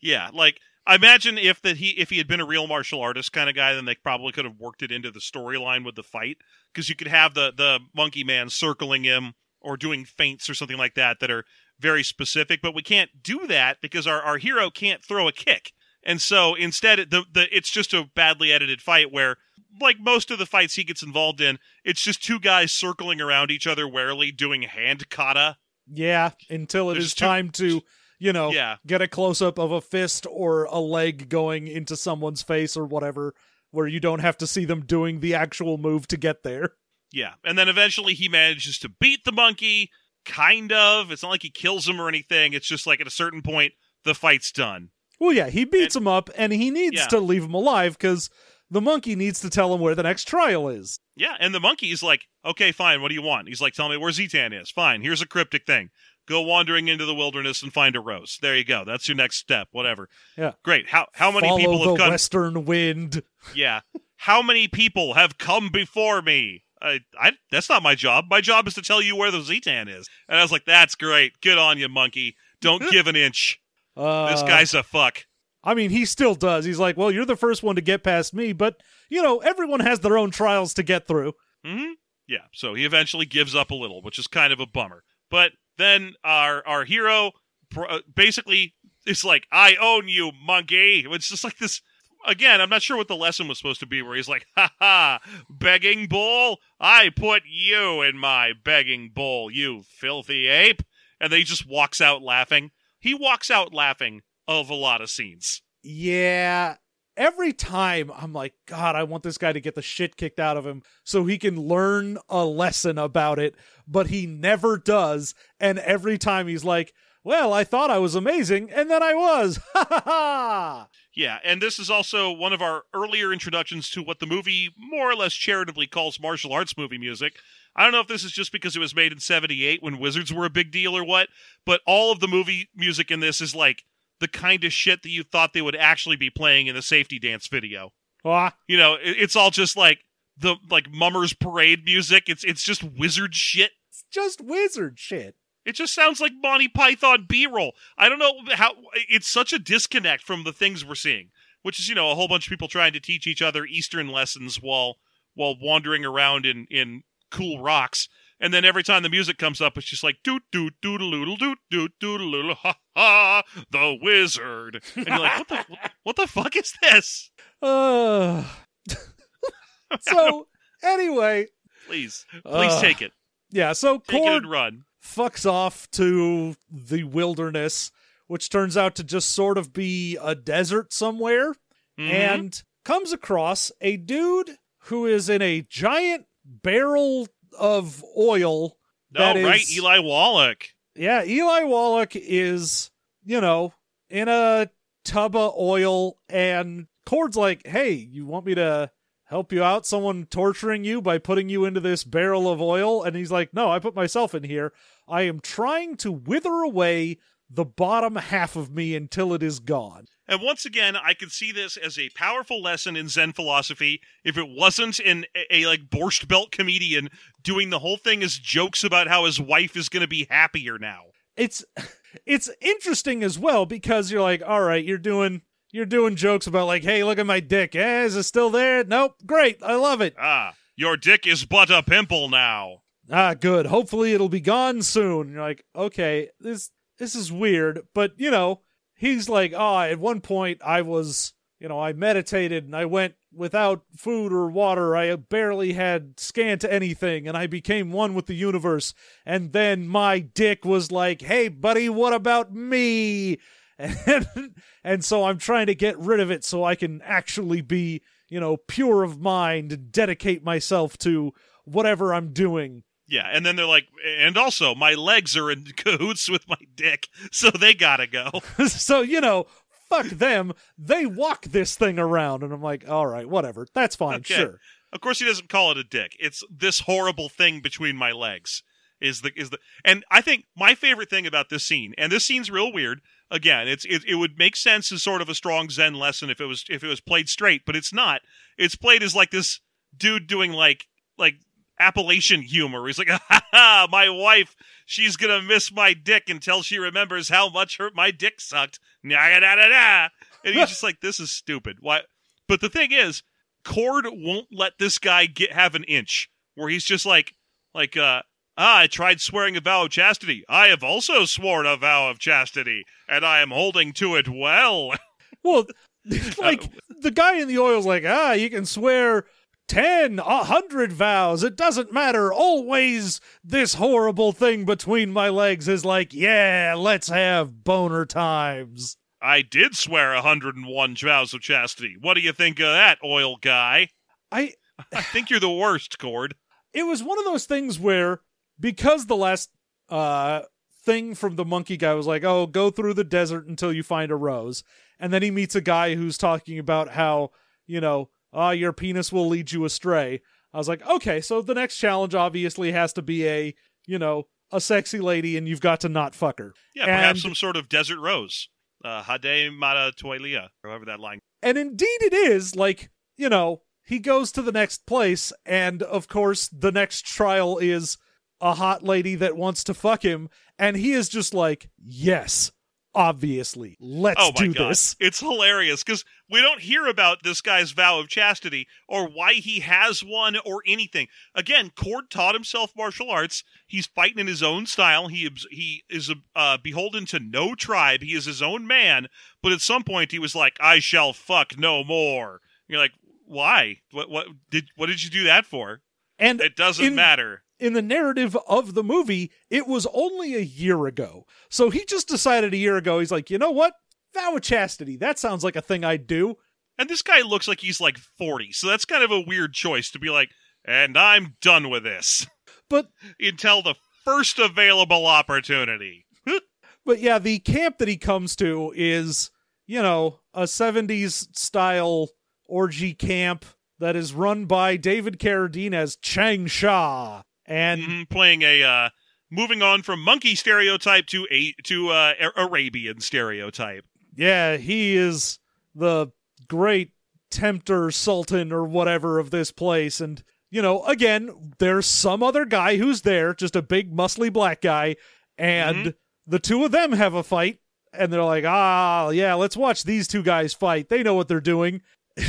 Yeah, like I imagine if that he if he had been a real martial artist kind of guy, then they probably could have worked it into the storyline with the fight because you could have the the monkey man circling him or doing feints or something like that that are very specific. But we can't do that because our our hero can't throw a kick, and so instead the the it's just a badly edited fight where. Like most of the fights he gets involved in, it's just two guys circling around each other warily doing hand kata.
Yeah, until it
There's
is
two-
time to, you know,
Yeah.
get a close up of a fist or a leg going into someone's face or whatever, where you don't have to see them doing the actual move to get there.
Yeah, and then eventually he manages to beat the monkey. Kind of. It's not like he kills him or anything. It's just like at a certain point, the fight's done.
Well, yeah, he beats him up and he needs
Yeah.
to leave him alive because the monkey needs to tell him where the next trial is.
Yeah, and the monkey is like, okay, fine, what do you want? He's like, tell me where Zetan is. Fine, here's a cryptic thing. Go wandering into the wilderness and find a rose. There you go. That's your next step. Whatever.
Yeah.
Great. How how many
Follow
people have come?
western wind.
Yeah. How many people have come before me? I, I, that's not my job. My job is to tell you where the Zetan is. And I was like, that's great. Good on you, monkey. Don't give an inch.
Uh,
This guy's a fuck.
I mean, he still does. He's like, well, you're the first one to get past me, but you know, everyone has their own trials to get through.
hmm Yeah. So he eventually gives up a little, which is kind of a bummer. But then our our hero uh, basically is like, "I own you, monkey." It's just like this. Again, I'm not sure what the lesson was supposed to be. Where he's like, "Ha ha, begging bowl! I put you in my begging bowl, you filthy ape!" And then he just walks out laughing. He walks out laughing of a lot of scenes.
Yeah. Every time I'm like, God, I want this guy to get the shit kicked out of him so he can learn a lesson about it, but he never does. And every time he's like, Well, I thought I was amazing, and then I was. Ha ha ha.
Yeah, and this is also one of our earlier introductions to what the movie more or less charitably calls martial arts movie music. I don't know if this is just because it was made in 78 when Wizards were a big deal or what, but all of the movie music in this is like the kind of shit that you thought they would actually be playing in the safety dance video.
Ah,
You know, it- it's all just like the like Mummers Parade music. It's it's just wizard shit.
it's just wizard shit.
It just sounds like Monty Python B-roll. I don't know how it's such a disconnect from the things we're seeing, which is you know a whole bunch of people trying to teach each other Eastern lessons while while wandering around in in cool rocks. And then every time the music comes up, it's just like doot doot doodle doot doot doodle ha ha the wizard. And you're like, what the what the fuck is this?
Uh, so, anyway,
Please, please
Ugh.
take it,
yeah, so
take it
Cord
and run.
Fucks off to the wilderness, which turns out to just sort of be a desert somewhere,
Mhm.
and comes across a dude who is in a giant barrel of oil.
no,
that
right,
is-
Eli Wallach.
Yeah, Eli Wallach is, you know, in a tub of oil, and Cord's like, hey, you want me to help you out? Someone torturing you by putting you into this barrel of oil? And he's like, no, I put myself in here. I am trying to wither away the bottom half of me until it is gone.
And once again, I could see this as a powerful lesson in Zen philosophy if it wasn't in a, a like borscht belt comedian doing the whole thing as jokes about how his wife is going to be happier now.
It's it's interesting as well because you're like, all right, you're doing you're doing jokes about like, hey, look at my dick. Eh, is it still there? Nope. Great. I love it.
Ah, your dick is but a pimple now.
ah good hopefully it'll be gone soon you're like okay this this is weird but you know he's like oh at one point i was you know i meditated and i went without food or water i barely had scant anything and i became one with the universe and then my dick was like hey buddy what about me and and so i'm trying to get rid of it so i can actually be you know pure of mind and dedicate myself to whatever i'm doing
Yeah, and then they're like, and also my legs are in cahoots with my dick, so they gotta go.
so you know fuck them they walk this thing around and i'm like all right whatever that's fine
Okay.
sure
Of course, he doesn't call it a dick. It's this horrible thing between my legs. Is the is the and I think my favorite thing about this scene, and this scene's real weird. Again, it's it, it would make sense as sort of a strong Zen lesson if it was if it was played straight, but it's not. It's played as like this dude doing like like Appalachian humor. He's like, ha ha, my wife, she's gonna miss my dick until she remembers how much her my dick sucked. Nah, da, da, da. And he's just like, this is stupid. Why? But the thing is, Cord won't let this guy get have an inch where he's just like like uh I tried swearing a vow of chastity. I have also sworn a vow of chastity and I am holding to it well.
well like the guy in the oil's like ah you can swear 10 a hundred vows it doesn't matter always this horrible thing between my legs is like yeah let's have boner times
I did swear a 101 vows of chastity. What do you think of that, oil guy?
i
I think you're the worst, Cord.
it was one of those things where because the last uh thing from the monkey guy was like oh go through the desert until you find a rose and then he meets a guy who's talking about how you know ah your penis will lead you astray i was like okay so the next challenge obviously has to be a you know a sexy lady and you've got to not fuck her.
Yeah, perhaps
And-
some sort of desert rose. Uh, Hade Mata Toilia, or however that line.
And indeed it is like, you know, he goes to the next place and of course the next trial is a hot lady that wants to fuck him and he is just like, "Yes, obviously. Let's
oh my
do
god,
this."
it's hilarious because we don't hear about this guy's vow of chastity or why he has one or anything. Again, Cord taught himself martial arts. He's fighting in his own style. He he is uh, beholden to no tribe. He is his own man. But at some point, he was like, "I shall fuck no more." You're like, why? What what did what did you do that for?
And
It doesn't
In-
matter.
In the narrative of the movie, it was only a year ago. So he just decided a year ago, he's like, you know what? Vow of chastity. That sounds like a thing I'd do.
And this guy looks like he's like 40, so that's kind of a weird choice to be like, and I'm done with this
But
until the first available opportunity.
but yeah, the camp that he comes to is, you know, a 70s style orgy camp that is run by David Carradine as Chang Sha. And
Mhm, playing a uh, moving on from monkey stereotype to a to uh, A- Arabian stereotype.
yeah, he is the great tempter sultan or whatever of this place. And you know again there's some other guy who's there just a big muscly black guy. And the two of them have a fight and they're like ah yeah let's watch these two guys fight. They know what they're doing.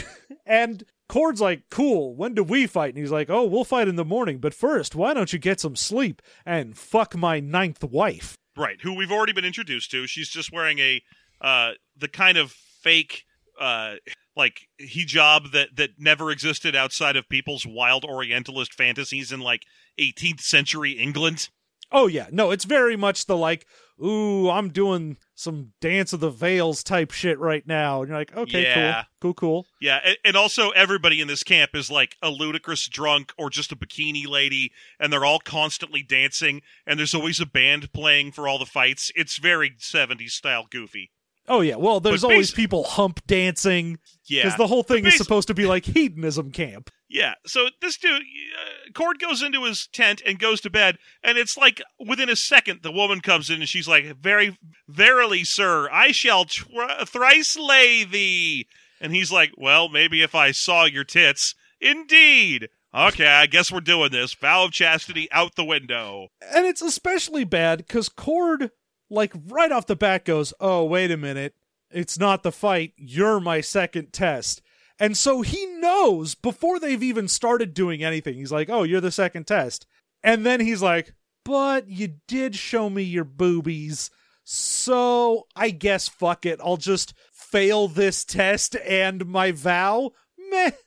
And Cord's like, cool, when do we fight? And he's like, oh, we'll fight in the morning, but first, why don't you get some sleep and fuck my ninth wife?
Right, who we've already been introduced to. She's just wearing a uh the kind of fake uh like hijab that that never existed outside of people's wild orientalist fantasies in like 18th century England.
Oh yeah, no, it's very much the like, ooh, I'm doing some dance of the veils type shit right now. And you're like, okay,
Yeah.
cool, cool, cool.
Yeah, and, and also everybody in this camp is like a ludicrous drunk or just a bikini lady, and they're all constantly dancing, and there's always a band playing for all the fights. It's very 70s style goofy.
Oh yeah, well, there's always people hump dancing
Yeah.
because the whole thing is supposed to be like hedonism camp.
Yeah, so this dude, uh, Cord goes into his tent and goes to bed, and it's like within a second, the woman comes in and she's like, "Very, verily, sir, I shall tr- thrice lay thee." And he's like, "Well, maybe if I saw your tits, indeed." Okay, I guess we're doing this. Vow of chastity out the window.
And it's especially bad because Cord, like right off the bat, goes, "Oh, wait a minute, it's not the fight. You're my second test." And so he knows before they've even started doing anything. He's like, "Oh, you're the second test," and then he's like, "But you did show me your boobies." So I guess fuck it. I'll just fail this test and my vow. Meh.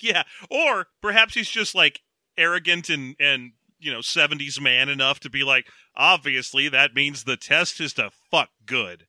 Yeah, or perhaps he's just like arrogant and and you know 70s man enough to be like, obviously that means the test is to fuck good.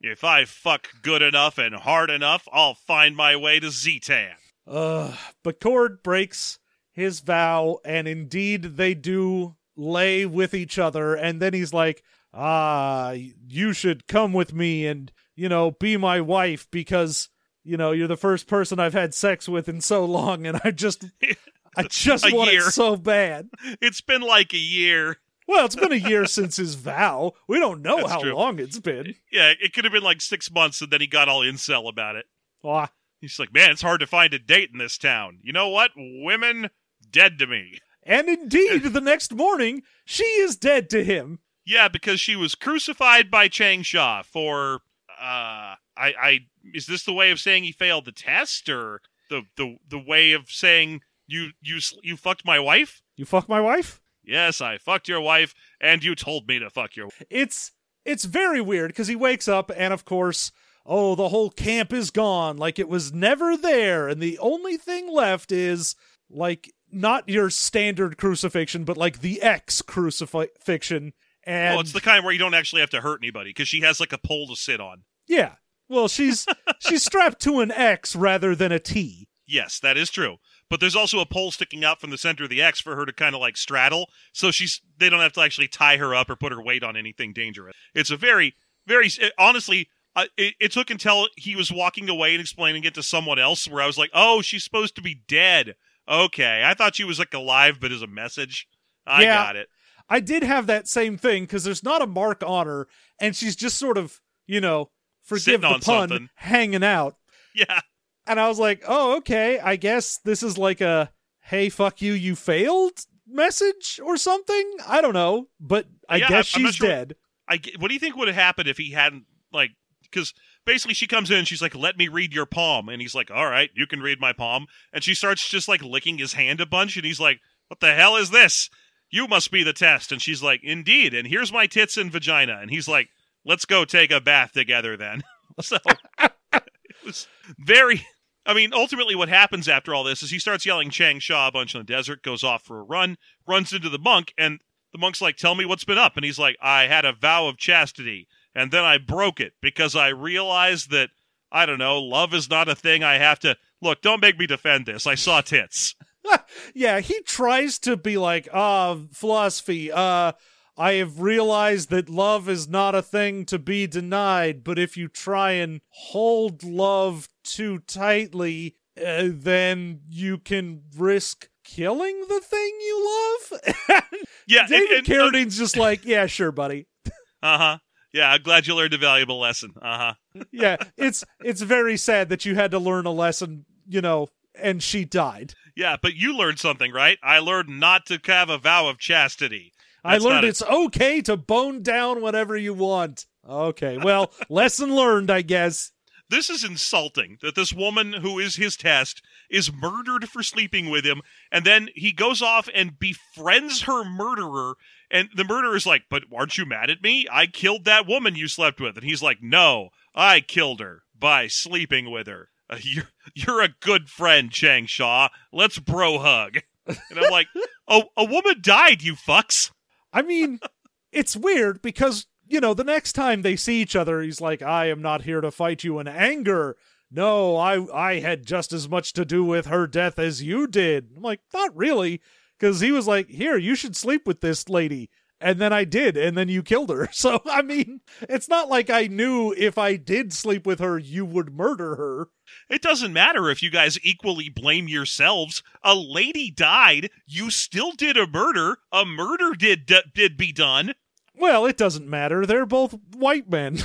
If I fuck good enough and hard enough, I'll find my way to Zetan.
Uh, but Cord breaks his vow, and indeed they do lay with each other. And then he's like, "Ah, you should come with me and you know be my wife because you know you're the first person I've had sex with in so long, and I just, I just
A
want
year.
it so bad."
It's been like a year.
Well, it's been a year since his vow. We don't know
That's
how
true.
long it's been.
Yeah, it could have been like six months, and then he got all incel about it.
Ah,
He's like, man, it's hard to find a date in this town. You know what? Women dead to me.
and indeed, the next morning she is dead to him.
Yeah, because she was crucified by Chang Sha for uh I I is this the way of saying he failed the test or the the the way of saying you you you fucked my wife?
You fucked my wife?
Yes, I fucked your wife and you told me to fuck your
it's it's very weird because he wakes up and of course oh the whole camp is gone like it was never there and the only thing left is like not your standard crucifixion but like the x crucifixion and
Well, it's the kind where you don't actually have to hurt anybody because she has like a pole to sit on.
yeah well she's she's strapped to an x rather than a t
Yes, that is true. But there's also a pole sticking out from the center of the X for her to kind of like straddle, so she's they don't have to actually tie her up or put her weight on anything dangerous. It's a very, very honestly. Uh, it, it took until he was walking away and explaining it to someone else where I was like, "Oh, she's supposed to be dead." Okay, I thought she was like alive, but as a message, I
Yeah.
got it.
I did have that same thing because there's not a mark on her, and she's just sort of, you know, forgive
Sitting
the pun,
something.
hanging out.
Yeah.
And I was like, oh, okay. I guess this is like a hey, fuck you, you failed message or something. I don't know, but I
Yeah,
guess
I'm
she's
sure-
dead.
I what do you think would have happened if he hadn't like because basically she comes in and she's like let me read your palm. And he's like all right you can read my palm. And she starts just like licking his hand a bunch. And he's like what the hell is this? You must be the test. And she's like indeed. And here's my tits and vagina. And he's like let's go take a bath together then. So it was very I mean, ultimately, what happens after all this is he starts yelling Chang Sha a bunch in the desert, goes off for a run, runs into the monk, and the monk's like, Tell me what's been up. And he's like, I had a vow of chastity, and then I broke it because I realized that, I don't know, love is not a thing I have to. Look, don't make me defend this. I saw tits.
yeah, he tries to be like, ah, philosophy. Uh, I have realized that love is not a thing to be denied, but if you try and hold love too tightly, uh, then you can risk killing the thing you love.
Yeah,
David
and, and,
Carradine's just like, yeah, sure, buddy.
uh huh. Yeah, I'm glad you learned a valuable lesson. Uh huh.
Yeah, it's it's very sad that you had to learn a lesson, you know, and she died.
Yeah, but you learned something, right? I learned not to have a vow of chastity.
I learned
not a-
it's okay to bone down whatever you want. Okay, well, lesson learned, I guess.
This is insulting that this woman who is his test is murdered for sleeping with him, and then he goes off and befriends her murderer. And the murderer's like, But aren't you mad at me? I killed that woman you slept with. And he's like, No, I killed her by sleeping with her. Uh, you're, you're a good friend, Chang Sha. Let's bro hug. And I'm like, Oh, a woman died, you fucks.
I mean, it's weird because, you know, the next time they see each other, he's like, I am not here to fight you in anger. No, I I had just as much to do with her death as you did. I'm like, not really. Because he was like, here, you should sleep with this lady. And then I did, and then you killed her. So, I mean, it's not like I knew if I did sleep with her, you would murder her.
It doesn't matter if you guys equally blame yourselves. A lady died. You still did a murder. A murder did d- did be done.
Well, it doesn't matter. They're both white men.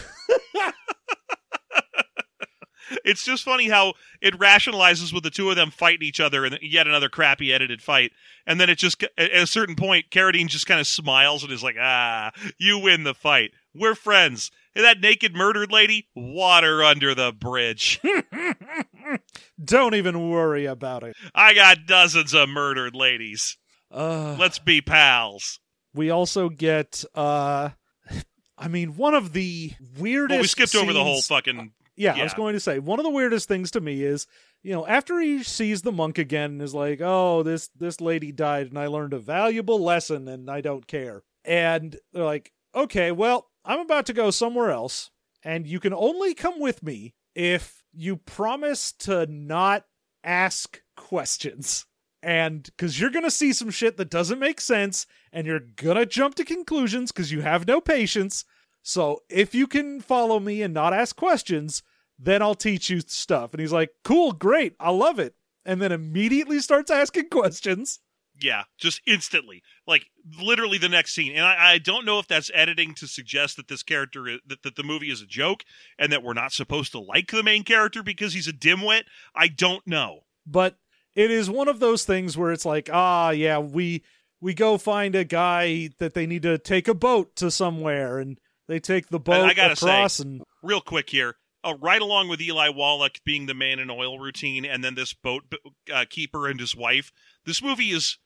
It's just funny how it rationalizes with the two of them fighting each other in yet another crappy edited fight, and then it just at a certain point, Carradine just kind of smiles and is like, "Ah, you win the fight. We're friends." And that naked murdered lady, water under the bridge.
Don't even worry about it.
I got dozens of murdered ladies.
Uh,
Let's be pals.
we also get uh I mean one of the weirdest
Well, we skipped over the whole fucking
Yeah, I was going to say one of the weirdest things to me is, you know, after he sees the monk again and is like, "Oh, this this lady died and I learned a valuable lesson and I don't care." And they're like, "Okay, well, I'm about to go somewhere else and you can only come with me if you promise to not ask questions." And because you're going to see some shit that doesn't make sense, and you're going to jump to conclusions because you have no patience. So if you can follow me and not ask questions, then I'll teach you stuff. And he's like, cool, great, I love it. And then immediately starts asking questions.
Yeah, just instantly, like literally the next scene. And I, I don't know if that's editing to suggest that this character is, that, that the movie is a joke and that we're not supposed to like the main character because he's a dimwit. I don't know.
But it is one of those things where it's like, ah, yeah, we we go find a guy that they need to take a boat to somewhere, and they take the boat
I gotta say-
across, and
Real quick here, uh, right along with Eli Wallach being the man in oil routine, and then this boat uh, keeper and his wife. This movie is.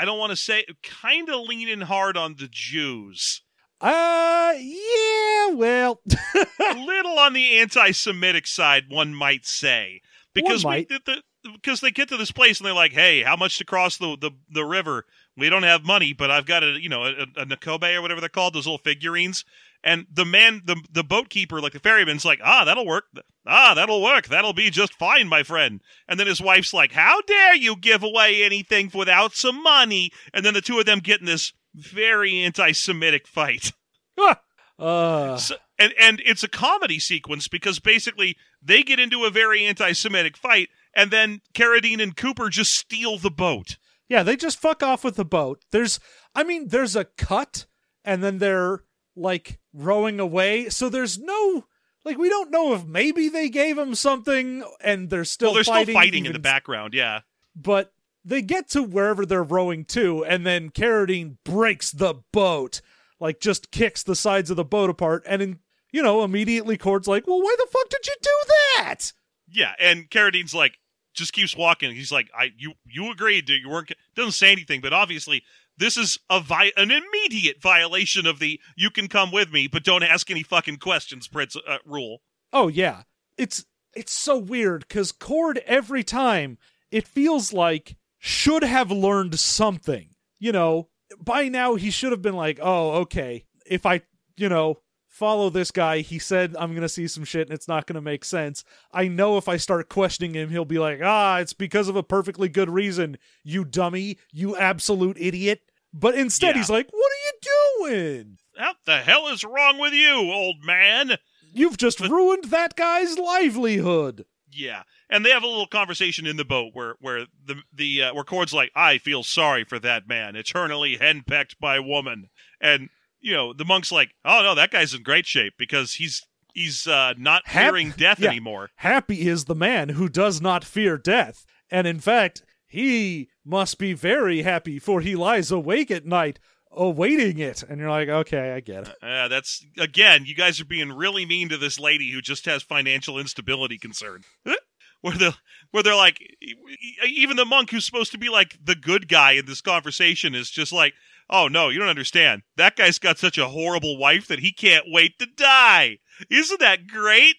I- don't want to say kind of leaning hard on the Jews,
uh, yeah, well,
a little on the anti-Semitic side, one might say, because we,
might.
the, the, because they get to this place and they're like, "Hey, how much to cross the the, the river? We don't have money, but I've got a you know a, a Nakobe or whatever they're called, those little figurines." And the man, the the boat keeper, like the ferryman's like, "Ah, that'll work. Ah, that'll work. That'll be just fine, my friend." And then his wife's like, "How dare you give away anything without some money?" And then the two of them get in this very anti-Semitic fight.
uh,
So, and and it's a comedy sequence because basically they get into a very anti-Semitic fight, and then Carradine and Cooper just steal the boat.
Yeah, they just fuck off with the boat. There's, I mean, there's a cut, and then they're like rowing away. So there's no, like, we don't know if maybe they gave him something and they're still
well, they're
fighting,
still fighting in the background. Yeah.
but they get to wherever they're rowing to, and then Carradine breaks the boat, like just kicks the sides of the boat apart, and in, you know immediately Cord's like, "Well, why the fuck did you do that?"
Yeah, and Carradine's like just keeps walking. He's like, "I you you agreed to you weren't doesn't say anything, but obviously this is a vi- an immediate violation of the you can come with me, but don't ask any fucking questions Prince uh, rule."
Oh yeah, it's it's so weird because Cord every time it feels like should have learned something. You know, by now he should have been like, "Oh, okay, if I you know." Follow this guy. He said I'm gonna see some shit and it's not gonna make sense. I know if I start questioning him, he'll be like, "Ah, it's because of a perfectly good reason, you dummy, you absolute idiot." But instead,
Yeah.
he's like, "What are you doing?
What the hell is wrong with you, old man?
You've just
But-
ruined that guy's livelihood."
Yeah, and they have a little conversation in the boat where where the the uh, where Cord's like, "I feel sorry for that man, eternally henpecked by woman," and you know the monk's like, "Oh no, that guy's in great shape because he's he's uh, not
Hap-
fearing death
yeah.
anymore."
Happy is the man who does not fear death, and in fact, he must be very happy, for he lies awake at night, awaiting it. And you're like, okay, I get it.
Uh, that's again, you guys are being really mean to this lady who just has financial instability concern. where the where they're like, even the monk who's supposed to be like the good guy in this conversation is just like, oh no, you don't understand. That guy's got such a horrible wife that he can't wait to die. Isn't that great?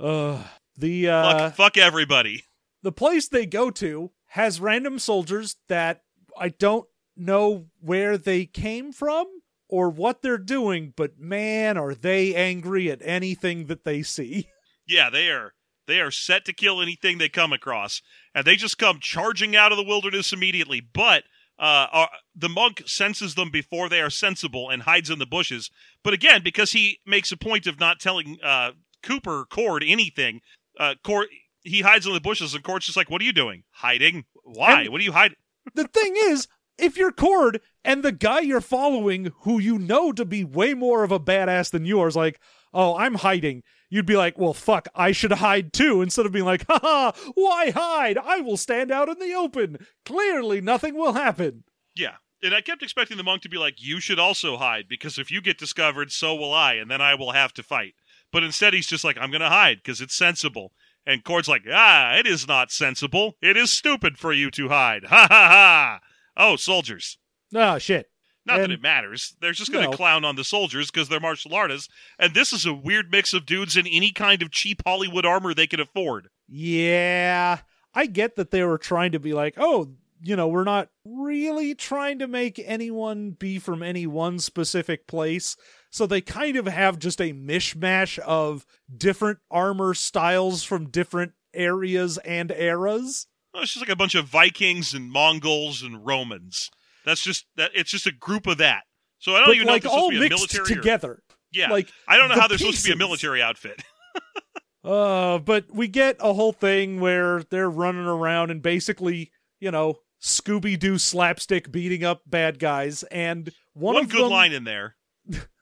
Uh, the uh,
fuck, fuck everybody.
the place they go to has random soldiers that I don't know where they came from or what they're doing, but man, are they angry at anything that they see.
Yeah, they are. They are set to kill anything they come across, and they just come charging out of the wilderness immediately. But uh, uh, the monk senses them before they are sensible and hides in the bushes. But again, because he makes a point of not telling uh, Cooper Cord anything, uh, Cord he hides in the bushes, and Cord's just like, "What are you doing? Hiding? Why?
And-
what are you hiding?"
the thing is, if you're Cord and the guy you're following, who you know to be way more of a badass than yours, like, oh, I'm hiding, you'd be like, well, fuck, I should hide too, instead of being like, haha, why hide? I will stand out in the open. Clearly, nothing will happen.
Yeah. And I kept expecting the monk to be like, You should also hide, because if you get discovered, so will I, and then I will have to fight. But instead, he's just like, I'm going to hide, because it's sensible. And Cord's like, Ah, it is not sensible. It is stupid for you to hide. Ha ha ha. Oh, soldiers.
Oh, shit.
Not that it matters. They're just going to
No.
clown on the soldiers because they're martial artists. And this is a weird mix of dudes in any kind of cheap Hollywood armor they can afford.
Yeah, I get that they were trying to be like, oh, you know, we're not really trying to make anyone be from any one specific place. So they kind of have just a mishmash of different armor styles from different areas and eras.
Well, it's just like a bunch of Vikings and Mongols and Romans. That's just that. It's just a group of that. So I don't
But
even know
like
if they're
all
supposed to be a
mixed
military or-
together.
yeah,
Like
I don't know
the
how they're supposed to be a military outfit.
Uh, but we get a whole thing where they're running around and basically, you know, Scooby Doo slapstick beating up bad guys, and one,
One, good
them,
line in there,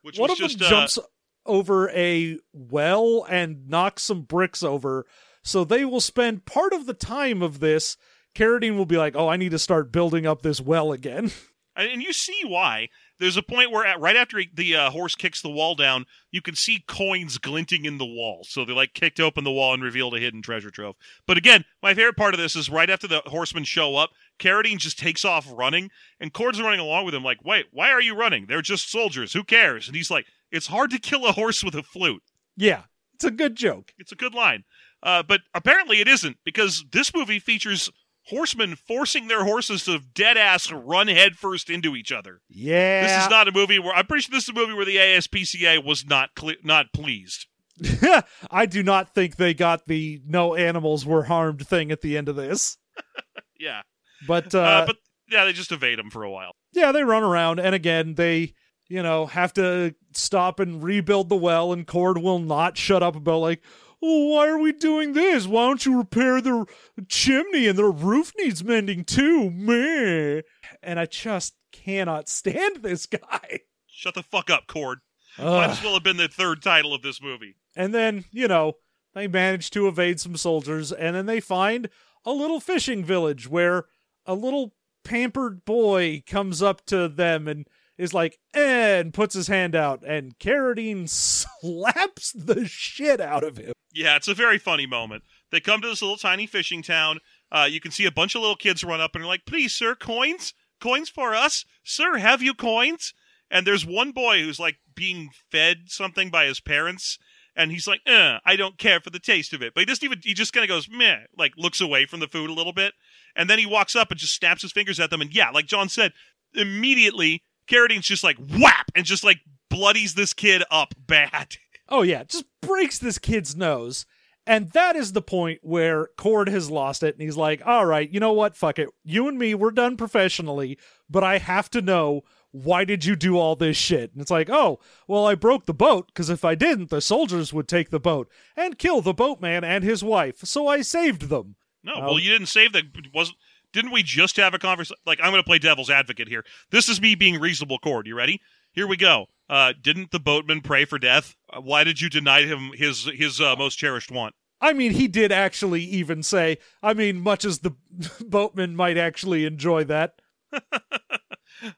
which
one of
just
them
uh,
jumps over a well and knocks some bricks over. So they will spend part of the time of this. Carradine will be like, "Oh, I need to start building up this well again."
and you see why. There's a point where, at, right after he- the uh, horse kicks the wall down, you can see coins glinting in the wall. So they like kicked open the wall and revealed a hidden treasure trove. But again, my favorite part of this is right after the horsemen show up, Carradine just takes off running, and Cord's running along with him. Like, wait, why are you running? They're just soldiers. Who cares? And he's like, it's hard to kill a horse with a flute.
yeah, it's a good joke.
It's a good line. Uh, but apparently it isn't because this movie features horsemen forcing their horses to dead ass run headfirst into each other.
Yeah,
This is not a movie where I'm pretty sure this is a movie where the ASPCA was not cle not pleased.
I do not think they got the no animals were harmed thing at the end of this.
Yeah,
But
uh,
uh,
but yeah, they just evade him for a while.
yeah, they run around, and again, they, you know, have to stop and rebuild the well, and Cord will not shut up about, like, oh, why are we doing this? Why don't you repair the chimney and the roof needs mending too? Meh. And I just cannot stand this guy.
Shut the fuck up, Cord. Might as well have been the third title of this movie.
And then, you know, they manage to evade some soldiers, and then they find a little fishing village where a little pampered boy comes up to them and is like, eh, and puts his hand out, and Carradine slaps the shit out of him.
Yeah, it's a very funny moment. They come to this little tiny fishing town. Uh, you can see a bunch of little kids run up and are like, "Please, sir, coins, coins for us, sir. Have you coins?" And there's one boy who's like being fed something by his parents, and he's like, uh, "I don't care for the taste of it." But he doesn't even. He just kind of goes, "Meh," like looks away from the food a little bit, and then he walks up and just snaps his fingers at them. And yeah, like John said, immediately Carradine's just like whap and just like bloodies this kid up bad.
Oh, yeah, just breaks this kid's nose. And that is the point where Cord has lost it, and he's like, all right, you know what? Fuck it. You and me, we're done professionally, but I have to know why did you do all this shit? And it's like, oh, well, I broke the boat, because if I didn't, the soldiers would take the boat and kill the boatman and his wife, so I saved them.
No,
Oh.
well, you didn't save that. Wasn't didn't we just have a conversation? Like, I'm going to play devil's advocate here. This is me being reasonable. Cord, you ready? Here we go. Uh, didn't the boatman pray for death? Uh, why did you deny him his his uh, most cherished want?
I mean, he did actually even say, I mean, much as the boatman might actually enjoy that.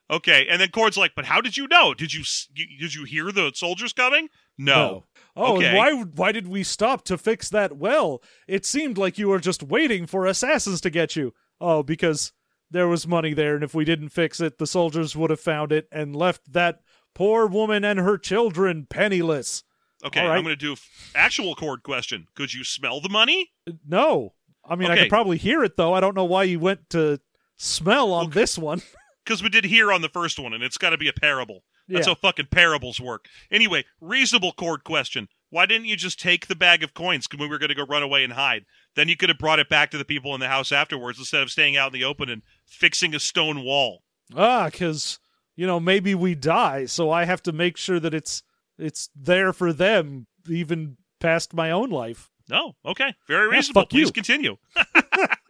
Okay, and then Cord's like, "But how did you know? Did you you- did you hear the soldiers coming? No.
Oh,
Okay.
and why why did we stop to fix that well? It seemed like you were just waiting for assassins to get you. Oh, because there was money there, and if we didn't fix it, the soldiers would have found it and left that poor woman and her children penniless.
Okay,
right.
I'm going to do f- actual Cord question. Could you smell the money?
No. I mean, I could probably hear it, though. I don't know why you went to smell on this one.
Because we did hear on the first one, and it's got to be a parable. That's
Yeah.
how fucking parables work. Anyway, reasonable Cord question. Why didn't you just take the bag of coins when we were going to go run away and hide? Then you could have brought it back to the people in the house afterwards instead of staying out in the open and fixing a stone wall.
Ah, because, you know, maybe we die, so I have to make sure that it's it's there for them, even past my own life.
No, okay, very
Yeah,
reasonable.
fuck
Please
you.
continue.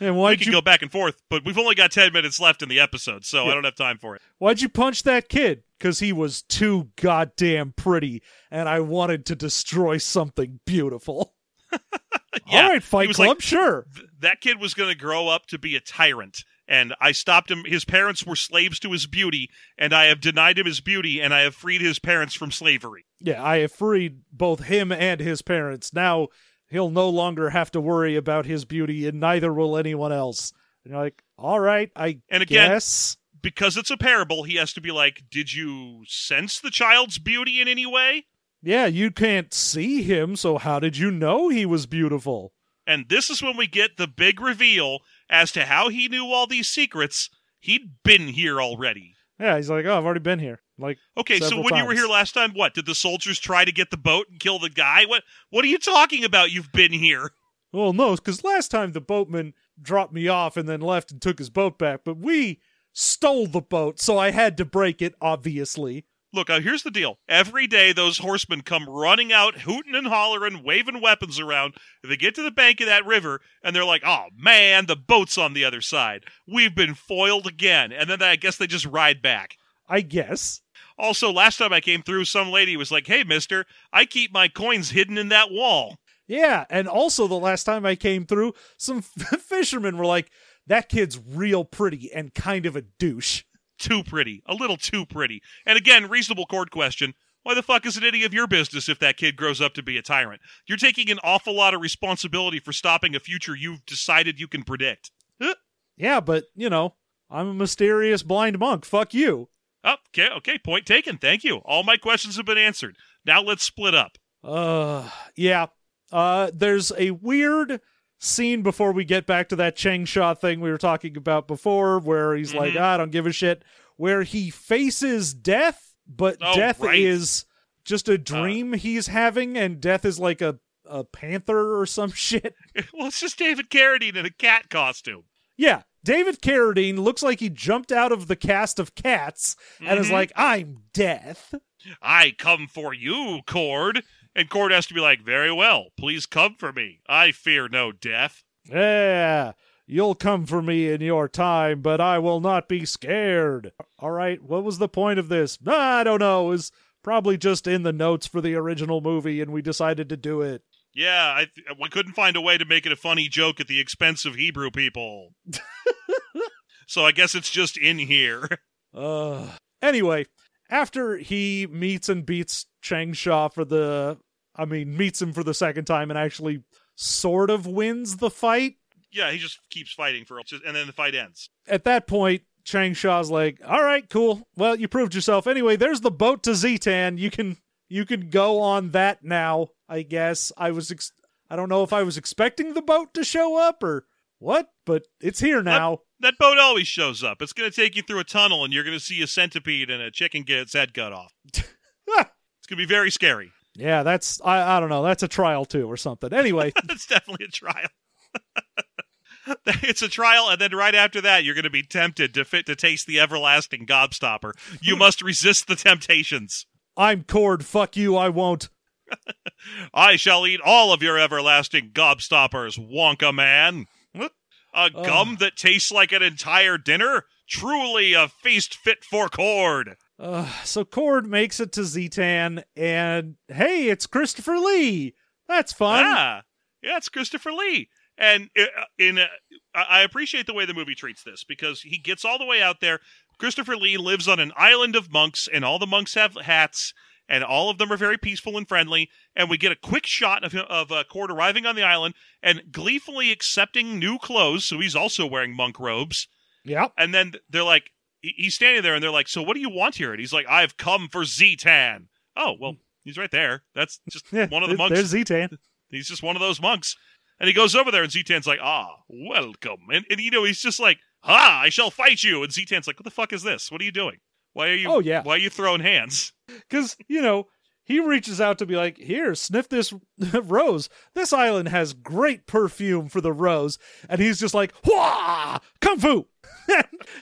And
we
why'd
can
you
go back and forth, but we've only got ten minutes left in the episode, so I don't have time for it.
Why'd you punch that kid? Because he was too goddamn pretty, and I wanted to destroy something beautiful.
Yeah,
All right, Fight Club,
like-
sure.
Th- that kid was going to grow up to be a tyrant, and I stopped him. His parents were slaves to his beauty, and I have denied him his beauty, and I have freed his parents from slavery.
Yeah, I have freed both him and his parents. Now he'll no longer have to worry about his beauty, and neither will anyone else. And you're like, all right, I
And again,
guess.
because it's a parable, he has to be like, Did you sense the child's beauty in any way?
Yeah, you can't see him, so how did you know he was beautiful?
And this is when we get the big reveal as to how he knew all these secrets. He'd been here already.
Yeah, he's like, oh, I've already been here. Like,
Okay, so when you were here last time, what? Did the soldiers try to get the boat and kill the guy? What what are you talking about? You've been here.
Well, no, because last time the boatman dropped me off and then left and took his boat back, but we stole the boat, so I had to break it, obviously.
Look, uh, here's the deal. Every day, those horsemen come running out, hooting and hollering, waving weapons around. They get to the bank of that river, and they're like, oh, man, the boat's on the other side. We've been foiled again. And then I guess they just ride back.
I guess.
Also, last time I came through, some lady was like, hey, mister, I keep my coins hidden in that wall.
Yeah, and also the last time I came through, some fishermen were like, that kid's real pretty and kind of a douche.
Too pretty. A little too pretty. And again, reasonable Cord question. Why the fuck is it any of your business if that kid grows up to be a tyrant? You're taking an awful lot of responsibility for stopping a future you've decided you can predict.
Yeah, but, you know, I'm a mysterious blind monk. Fuck you.
Oh, okay, okay, point taken. Thank you. All my questions have been answered. Now let's split up.
Uh, yeah. Uh, there's a weird scene before we get back to that Chang Sha thing we were talking about before, where he's like,
Mhm.
"Ah, I don't give a shit, where he faces death, but
Oh,
death
right.
is just a dream he's having, and death is like a, a panther or some shit.
well, it's just David Carradine in a cat costume.
Yeah. David Carradine looks like he jumped out of the cast of Cats and is
Mhm.
like, I'm death.
I come for you, Cord. And Cord has to be like, Very well, please come for me. I fear no death.
Yeah, you'll come for me in your time, but I will not be scared. All right, what was the point of this? I don't know. It was probably just in the notes for the original movie, and we decided to do it.
Yeah, I th- we couldn't find a way to make it a funny joke at the expense of Hebrew people. so I guess it's just in here.
Uh, anyway, after he meets and beats Chang Sha for the, I mean, meets him for the second time and actually sort of wins the fight,
Yeah, he just keeps fighting for, and then the fight ends.
at that point, Chang Sha's like, "All right, cool. Well, you proved yourself. Anyway, there's the boat to Zetan. You can you can go on that now. I guess I was ex- I don't know if I was expecting the boat to show up or what, but it's here now.
That boat always shows up. It's going to take you through a tunnel, and you're going to see a centipede and a chicken get its head cut off. It's going to be very scary.
yeah, that's I I don't know. That's a trial too or something. Anyway,
That's definitely a trial. it's a trial, and then right after that, you're going to be tempted to fit to taste the everlasting gobstopper. You must resist the temptations.
I'm Cord. Fuck you. I won't.
I shall eat all of your everlasting gobstoppers, Wonka man. A gum that tastes like an entire dinner? Truly a feast fit for Cord.
Uh, so Cord makes it to Zetan, and hey, it's Christopher Lee. That's fun.
Ah, yeah, it's Christopher Lee. And uh, in uh, I appreciate the way the movie treats this because he gets all the way out there. Christopher Lee lives on an island of monks, and all the monks have hats, and all of them are very peaceful and friendly. And we get a quick shot of him, of uh, Cord arriving on the island and gleefully accepting new clothes. So he's also wearing monk robes.
Yeah.
And then they're like, he's standing there, and they're like, "So what do you want here?" And he's like, "I've come for Zetan." Oh well, he's right there. That's just
Yeah,
one of the monks.
There's Zetan.
He's just one of those monks. And he goes over there, and Zetan's like, ah, welcome. And, and you know, he's just like, ah, I shall fight you. And Zetan's like, what the fuck is this? What are you doing? Why are you?
Oh, yeah.
Why are you throwing hands?
Because, you know, he reaches out to be like, here, sniff this rose. This island has great perfume for the rose. And he's just like, wah, kung fu.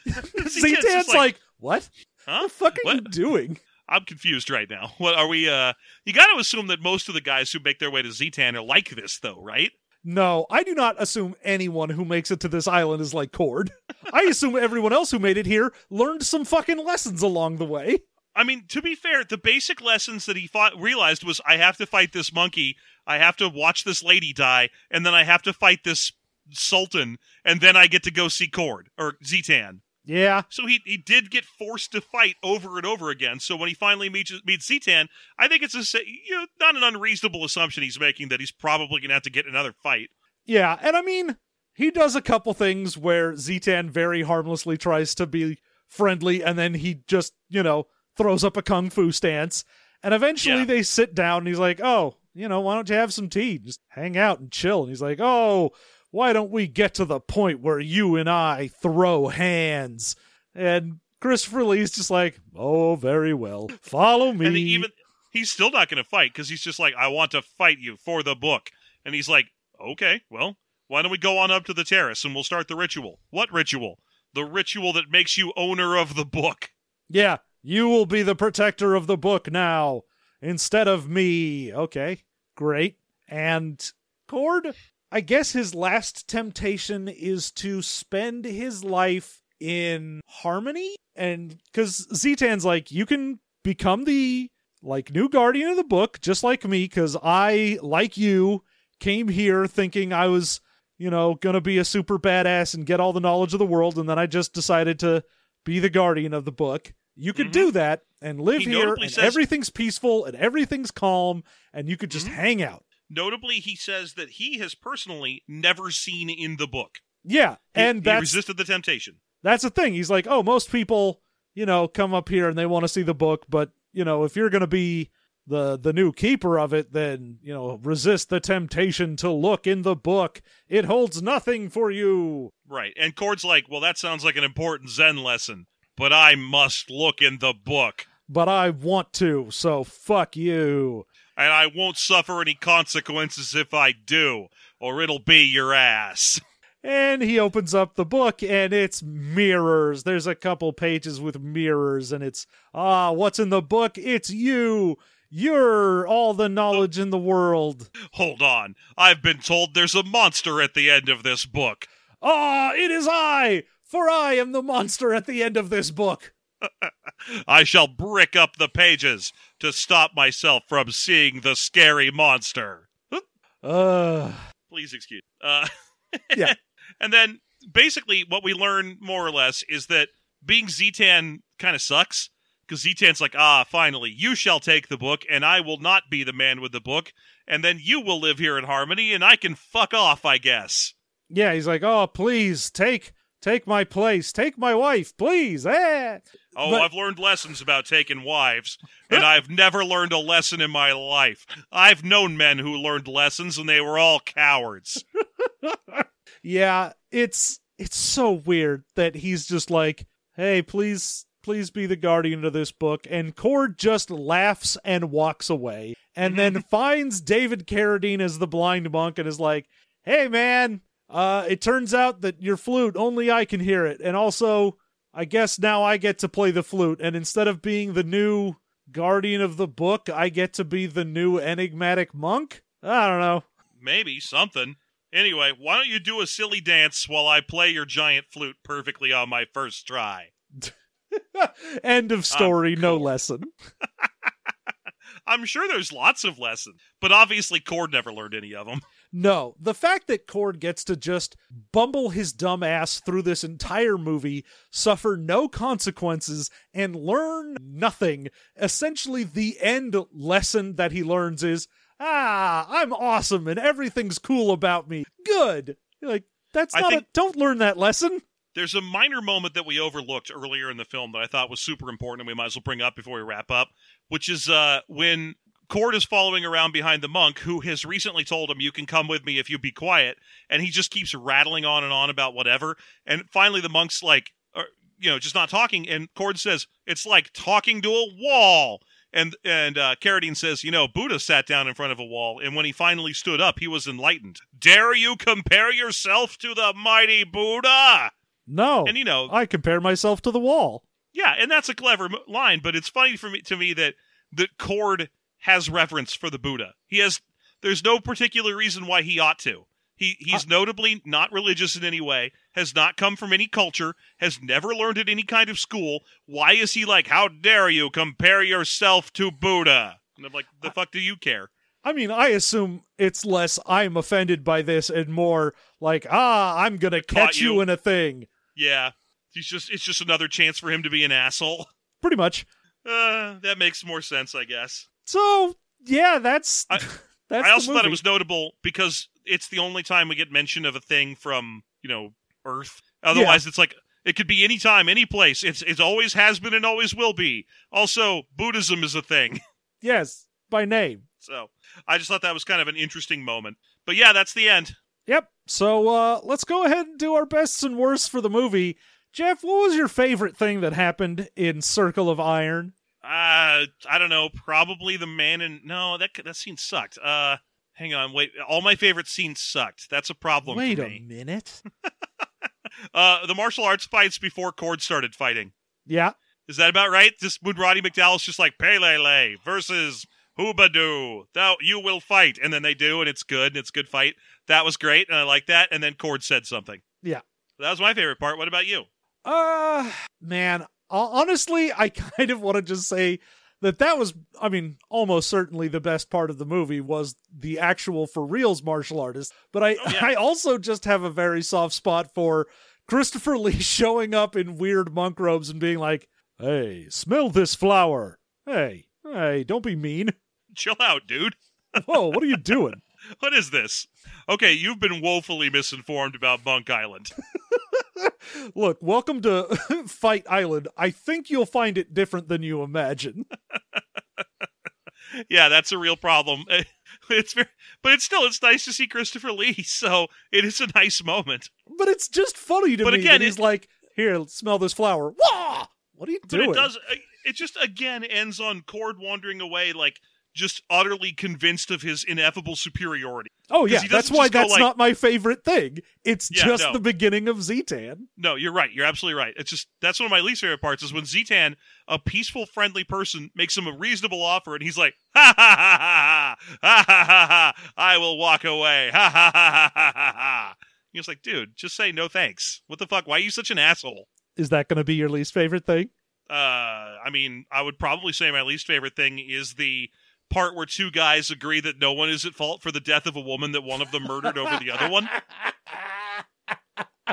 Zetan's
like-
like, what?
Huh?
The fuck are
What?
you doing?
I'm confused right now. What are we? uh You got to assume that most of the guys who make their way to Zetan are like this, though, right?
No, I do not assume anyone who makes it to this island is like Cord. I assume everyone else who made it here learned some fucking lessons along the way.
I mean, to be fair, the basic lessons that he realized was I have to fight this monkey, I have to watch this lady die, and then I have to fight this sultan, and then I get to go see Cord or Zetan.
Yeah,
So he he did get forced to fight over and over again. So when he finally meets meets Zetan, I think it's a you know, not an unreasonable assumption he's making that he's probably going to have to get another fight.
yeah, and I mean, he does a couple things where Zetan very harmlessly tries to be friendly, and then he just, you know, throws up a kung fu stance, and eventually
Yeah.
they sit down, and he's like, "Oh, you know, why don't you have some tea? Just hang out and chill." And he's like, "Oh, why don't we get to the point where you and I throw hands?" And Christopher Lee's just like, "Oh, very well, follow me."
And he even he's still not going to fight because he's just like, I want to fight you for the book. And he's like, okay, well, why don't we go on up to the terrace and we'll start the ritual? What ritual? The ritual that makes you owner of the book.
Yeah, you will be the protector of the book now instead of me. Okay, great. And Cord, I guess his last temptation is to spend his life in harmony. And because Zetan's like, you can become the like new guardian of the book, just like me, because I, like you, came here thinking I was, you know, gonna be a super badass and get all the knowledge of the world, and then I just decided to be the guardian of the book. You could
Mhm.
do that and live
He
here, and
says-
everything's peaceful and everything's calm, and you could just
Mhm.
hang out.
Notably, he says that he has personally never seen in the book.
Yeah, and
he
that's
resisted the temptation.
that's the thing. He's like, oh, most people, you know, come up here and they want to see the book, but you know, if you're going to be the the new keeper of it, then you know, resist the temptation to look in the book. It holds nothing for you.
Right. And Cord's like, well, that sounds like an important Zen lesson, but I must look in the book.
But I want to, so fuck you.
And I won't suffer any consequences if I do, or it'll be your ass.
And he opens up the book and it's mirrors. There's a couple pages with mirrors and it's ah, what's in the book? It's you. You're all the knowledge in the world.
Hold on. I've been told there's a monster at the end of this book.
Ah, it is I, for I am the monster at the end of this book.
I shall brick up the pages to stop myself from seeing the scary monster.
Uh,
Please excuse. Uh,
Yeah.
and then basically, what we learn more or less is that being Zetan kind of sucks because Zetan's like, ah, finally, you shall take the book, and I will not be the man with the book, and then you will live here in harmony, and I can fuck off, I guess.
yeah, he's like, oh, please take take my place, take my wife, please. Eh.
Oh,
But-
I've learned lessons about taking wives, and I've never learned a lesson in my life. I've known men who learned lessons, and they were all cowards.
Yeah, it's it's so weird that he's just like, hey, please please be the guardian of this book, and Cord just laughs and walks away, and then finds David Carradine as the blind monk and is like, hey man, uh, it turns out that your flute only I can hear it, and also I guess now I get to play the flute, and instead of being the new guardian of the book, I get to be the new enigmatic monk. I don't know.
Maybe something. Anyway, why don't you do a silly dance while I play your giant flute perfectly on my first try?
End of story, no
Cord.
lesson.
I'm sure there's lots of lessons, but obviously Cord never learned any of them.
No, the fact that Cord gets to just bumble his dumb ass through this entire movie, suffer no consequences, and learn nothing. Essentially, the end lesson that he learns is, ah, I'm awesome and everything's cool about me. Good. You're like, that's not a. Don't learn that lesson.
There's a minor moment that we overlooked earlier in the film that I thought was super important and we might as well bring up before we wrap up, which is uh, when Cord is following around behind the monk who has recently told him, You can come with me if you be quiet. And he just keeps rattling on and on about whatever. And finally, the monk's like, you know, just not talking. And Cord says, It's like talking to a wall. And and uh, Carradine says, you know, Buddha sat down in front of a wall, and when he finally stood up, he was enlightened. Dare you compare yourself to the mighty Buddha?
No.
And you know,
I compare myself to the wall.
yeah, and that's a clever line, but it's funny for me to me that that Cord has reverence for the Buddha. He has. There's no particular reason why he ought to. He he's notably not religious in any way. Has not come from any culture. Has never learned at any kind of school. Why is he like? How dare you compare yourself to Buddha? And I'm like, the fuck do you care?
I mean, I assume it's less I'm offended by this and more like, ah, I'm gonna catch you.
you.
in a thing.
Yeah, he's just it's just another chance for him to be an asshole.
Pretty much.
Uh, that makes more sense, I guess.
So yeah, that's
I-
that's
I also thought it was notable because it's the only time we get mention of a thing from you know Earth. Otherwise, it's like it could be any time, any place. It's it always has been and always will be. Also, Buddhism is a thing.
yes by name.
So I just thought that was kind of an interesting moment. But yeah, that's the end.
Yep. So uh, let's go ahead and do our bests and worsts for the movie. Jeff, what was your favorite thing that happened in Circle of Iron?
Uh, I don't know. Probably the man in no that that scene sucked. Uh, hang on, wait. All my favorite scenes sucked. That's a problem.
Wait a minute.
Uh, the martial arts fights before Cord started fighting.
Yeah.
Is that about right? Just when Roddy McDowall's just like Pelele versus Hoobadoo, thou you will fight, and then they do, and it's good, and it's a good fight. That was great, and I like that. And then Cord said something.
Yeah.
that was my favorite part. What about you?
Uh, man, honestly, I kind of want to just say that that was, I mean, almost certainly the best part of the movie was the actual for reals martial artist. But I,
Oh, yeah.
I also just have a very soft spot for Christopher Lee showing up in weird monk robes and being like, "Hey, smell this flower. Hey, hey, don't be mean.
Chill out, dude.
Whoa, what are you doing?"
What is this? Okay, you've been woefully misinformed about Monk Island.
Look, welcome to Fight Island. I think you'll find it different than you imagine.
yeah, that's a real problem. It's very, but it's still it's nice to see Christopher Lee. So it is a nice moment.
But it's just funny to
But
me
again,
that he's
it-
like, "Here, smell this flower." Wah! What are you
But
doing?
it does. uh, It just again ends on Cord wandering away, like just utterly convinced of his ineffable superiority.
Oh yeah, that's why that's
like-
not my favorite thing. It's
Yeah,
just
no.
the beginning of Zetan.
No, you're right. You're absolutely right. It's just that's one of my least favorite parts is when Zetan, a peaceful, friendly person, makes him a reasonable offer, and he's like, "Ha ha ha ha ha ha ha ha ha! I will walk away." Ha ha ha ha ha ha ha! He was like, "Dude, just say no thanks. What the fuck? Why are you such an asshole?"
Is that going to be your least favorite thing?
Uh, I mean, I would probably say my least favorite thing is the part where two guys agree that no one is at fault for the death of a woman that one of them murdered over the other one.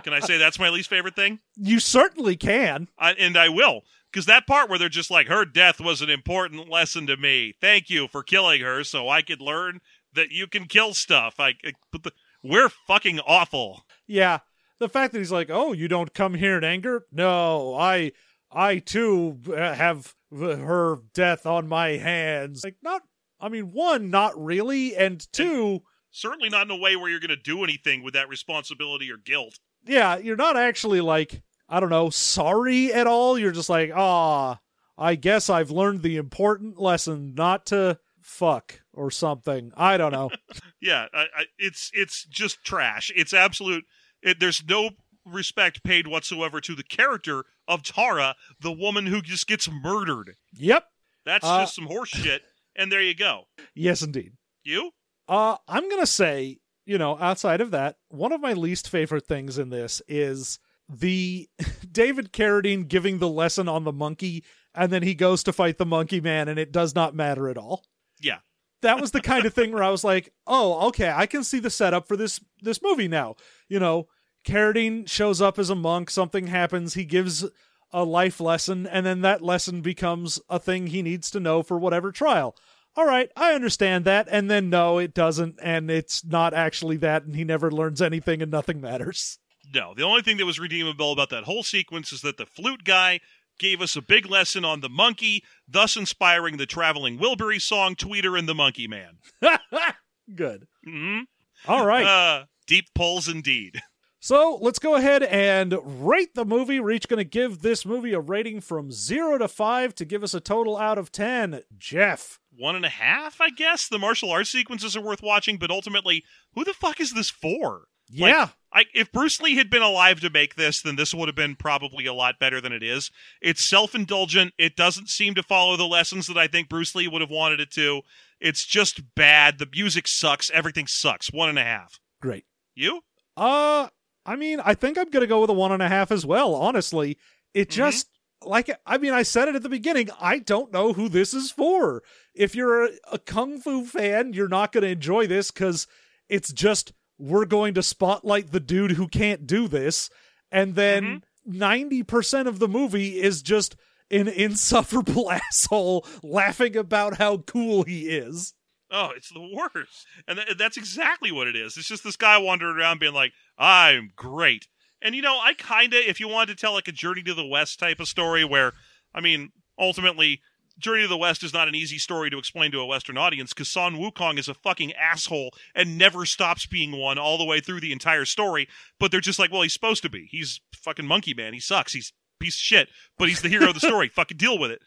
Can I say that's my least favorite thing?
You certainly can.
I, and I will, because that part where they're just like, her death was an important lesson to me. Thank you for killing her, so I could learn that you can kill stuff. I, I but the, we're fucking awful.
Yeah. The fact that he's like, "Oh, you don't come here in anger?" No, I I too uh, have her death on my hands. Like not I mean, one, not really, and two,
Certainly not in a way where you're going to do anything with that responsibility or guilt.
yeah, you're not actually like, I don't know, sorry at all. You're just like, "Ah, I guess I've learned the important lesson not to fuck or something." I don't know.
Yeah, I, I, it's it's just trash. It's absolute. It, there's no respect paid whatsoever to the character of Tara, the woman who just gets murdered.
yep.
That's
Uh,
just some horse shit. And there you go.
Yes, indeed.
You?
Uh, I'm gonna say, you know, outside of that, one of my least favorite things in this is the David Carradine giving the lesson on the monkey, and then he goes to fight the monkey man, and it does not matter at all.
Yeah.
That was the kind of thing where I was like, "Oh, okay, I can see the setup for this this movie now." You know, Carradine shows up as a monk, something happens, he gives a life lesson, and then that lesson becomes a thing he needs to know for whatever trial all right, I understand that. And then no, it doesn't. And it's not actually that. And he never learns anything and nothing matters.
No. The only thing that was redeemable about that whole sequence is that the flute guy gave us a big lesson on the monkey, thus inspiring the traveling Wilbury song Tweeter and the Monkey Man.
Good.
hmm
All right.
Uh, deep pulls indeed.
so let's go ahead and rate the movie. We're each going to give this movie a rating from zero to five to give us a total out of 10. Jeff.
One and a half, I guess. The martial arts sequences are worth watching, but ultimately, who the fuck is this for?
Yeah.
I, if Bruce Lee had been alive to make this, then this would have been probably a lot better than it is. It's self indulgent. It doesn't seem to follow the lessons that I think Bruce Lee would have wanted it to. It's just bad. The music sucks. Everything sucks. One and a half.
Great.
You?
Uh, I mean, I think I'm going to go with a one and a half as well. Honestly, it
Mhm.
just like I mean, I said it at the beginning. I don't know who this is for. If you're a, a kung fu fan, you're not going to enjoy this because it's just we're going to spotlight the dude who can't do this, and then 90 percent of the movie is just an insufferable asshole laughing about how cool he is.
Oh, it's the worst. And th- that's exactly what it is. It's just this guy wandering around being like, I'm great. And, you know, I kind of, if you wanted to tell like a Journey to the West type of story where, I mean, ultimately, Journey to the West is not an easy story to explain to a Western audience because Sun Wukong is a fucking asshole and never stops being one all the way through the entire story. But they're just like, well, he's supposed to be. He's fucking monkey man. He sucks. He's piece of shit. But he's the hero of the story. fucking deal with it.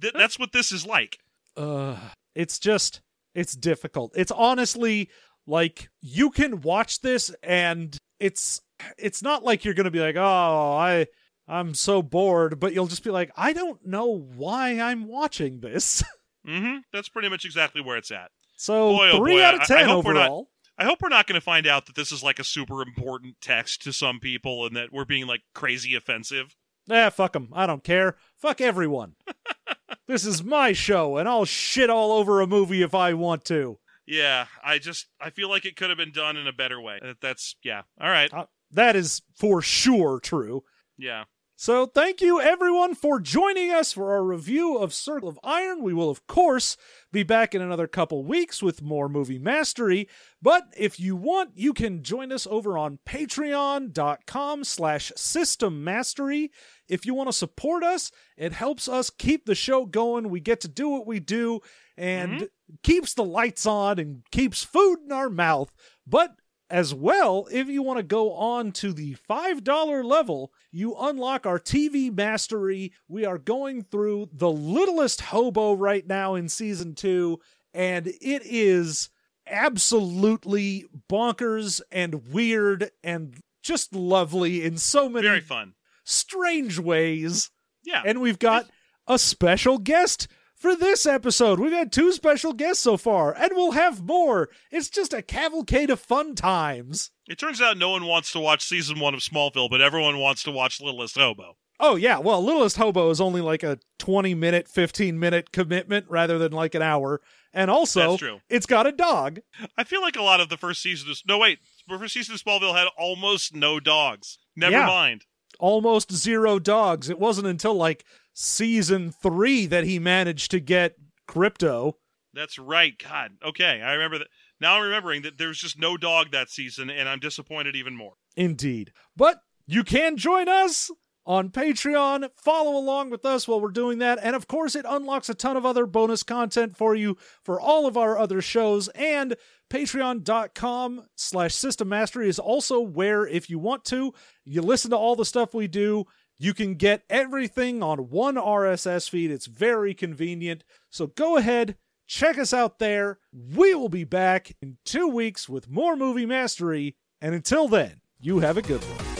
Th- that's what this is like.
uh it's just it's difficult it's honestly like you can watch this and it's it's not like you're gonna be like oh i i'm so bored but you'll just be like i don't know why i'm watching this
Mm-hmm. That's pretty much exactly where it's at.
so
Boy, oh
three
boy,
out of
I- I
ten
hope we're not-
overall
I hope we're not going to find out that this is like a super important text to some people and that we're being like crazy offensive.
eh fuck them i don't care fuck everyone this is my show and i'll shit all over a movie if i want to
Yeah, I just I feel like it could have been done in a better way. That's yeah. All right.
Uh, that is for sure true
Yeah.
So, thank you everyone for joining us for our review of Circle of Iron. We will, of course, be back in another couple weeks with more movie mastery. But if you want, you can join us over on patreon.com slash system mastery. If you want to support us, it helps us keep the show going. We get to do what we do and mm-hmm. keeps the lights on and keeps food in our mouth. But as well, if you want to go on to the $5 level, you unlock our TV mastery. We are going through The Littlest Hobo right now in season two, and it is absolutely bonkers and weird and just lovely in so many
Very fun.
strange ways.
Yeah.
And we've got a special guest for this episode. We've had two special guests so far, and we'll have more. It's just a cavalcade of fun times.
It turns out no one wants to watch season one of Smallville, but everyone wants to watch Littlest Hobo.
Oh, yeah. Well, Littlest Hobo is only like a 20 minute, 15 minute commitment rather than like an hour. And also, it's got a dog.
I feel like a lot of the first season of no wait, the first season of Smallville had almost no dogs. Never
Yeah.
mind.
Almost zero dogs. It wasn't until like season three that he managed to get Krypto.
That's right. God. Okay, I remember that. Now I'm remembering that there's just no dog that season, and I'm disappointed even more.
Indeed. But you can join us on Patreon. Follow along with us while we're doing that. And of course, it unlocks a ton of other bonus content for you for all of our other shows. And patreon.com slash system mastery is also where, if you want to, you listen to all the stuff we do. You can get everything on one RSS feed. It's very convenient. So go ahead, check us out there. We will be back in two weeks with more movie mastery. And until then, you have a good one.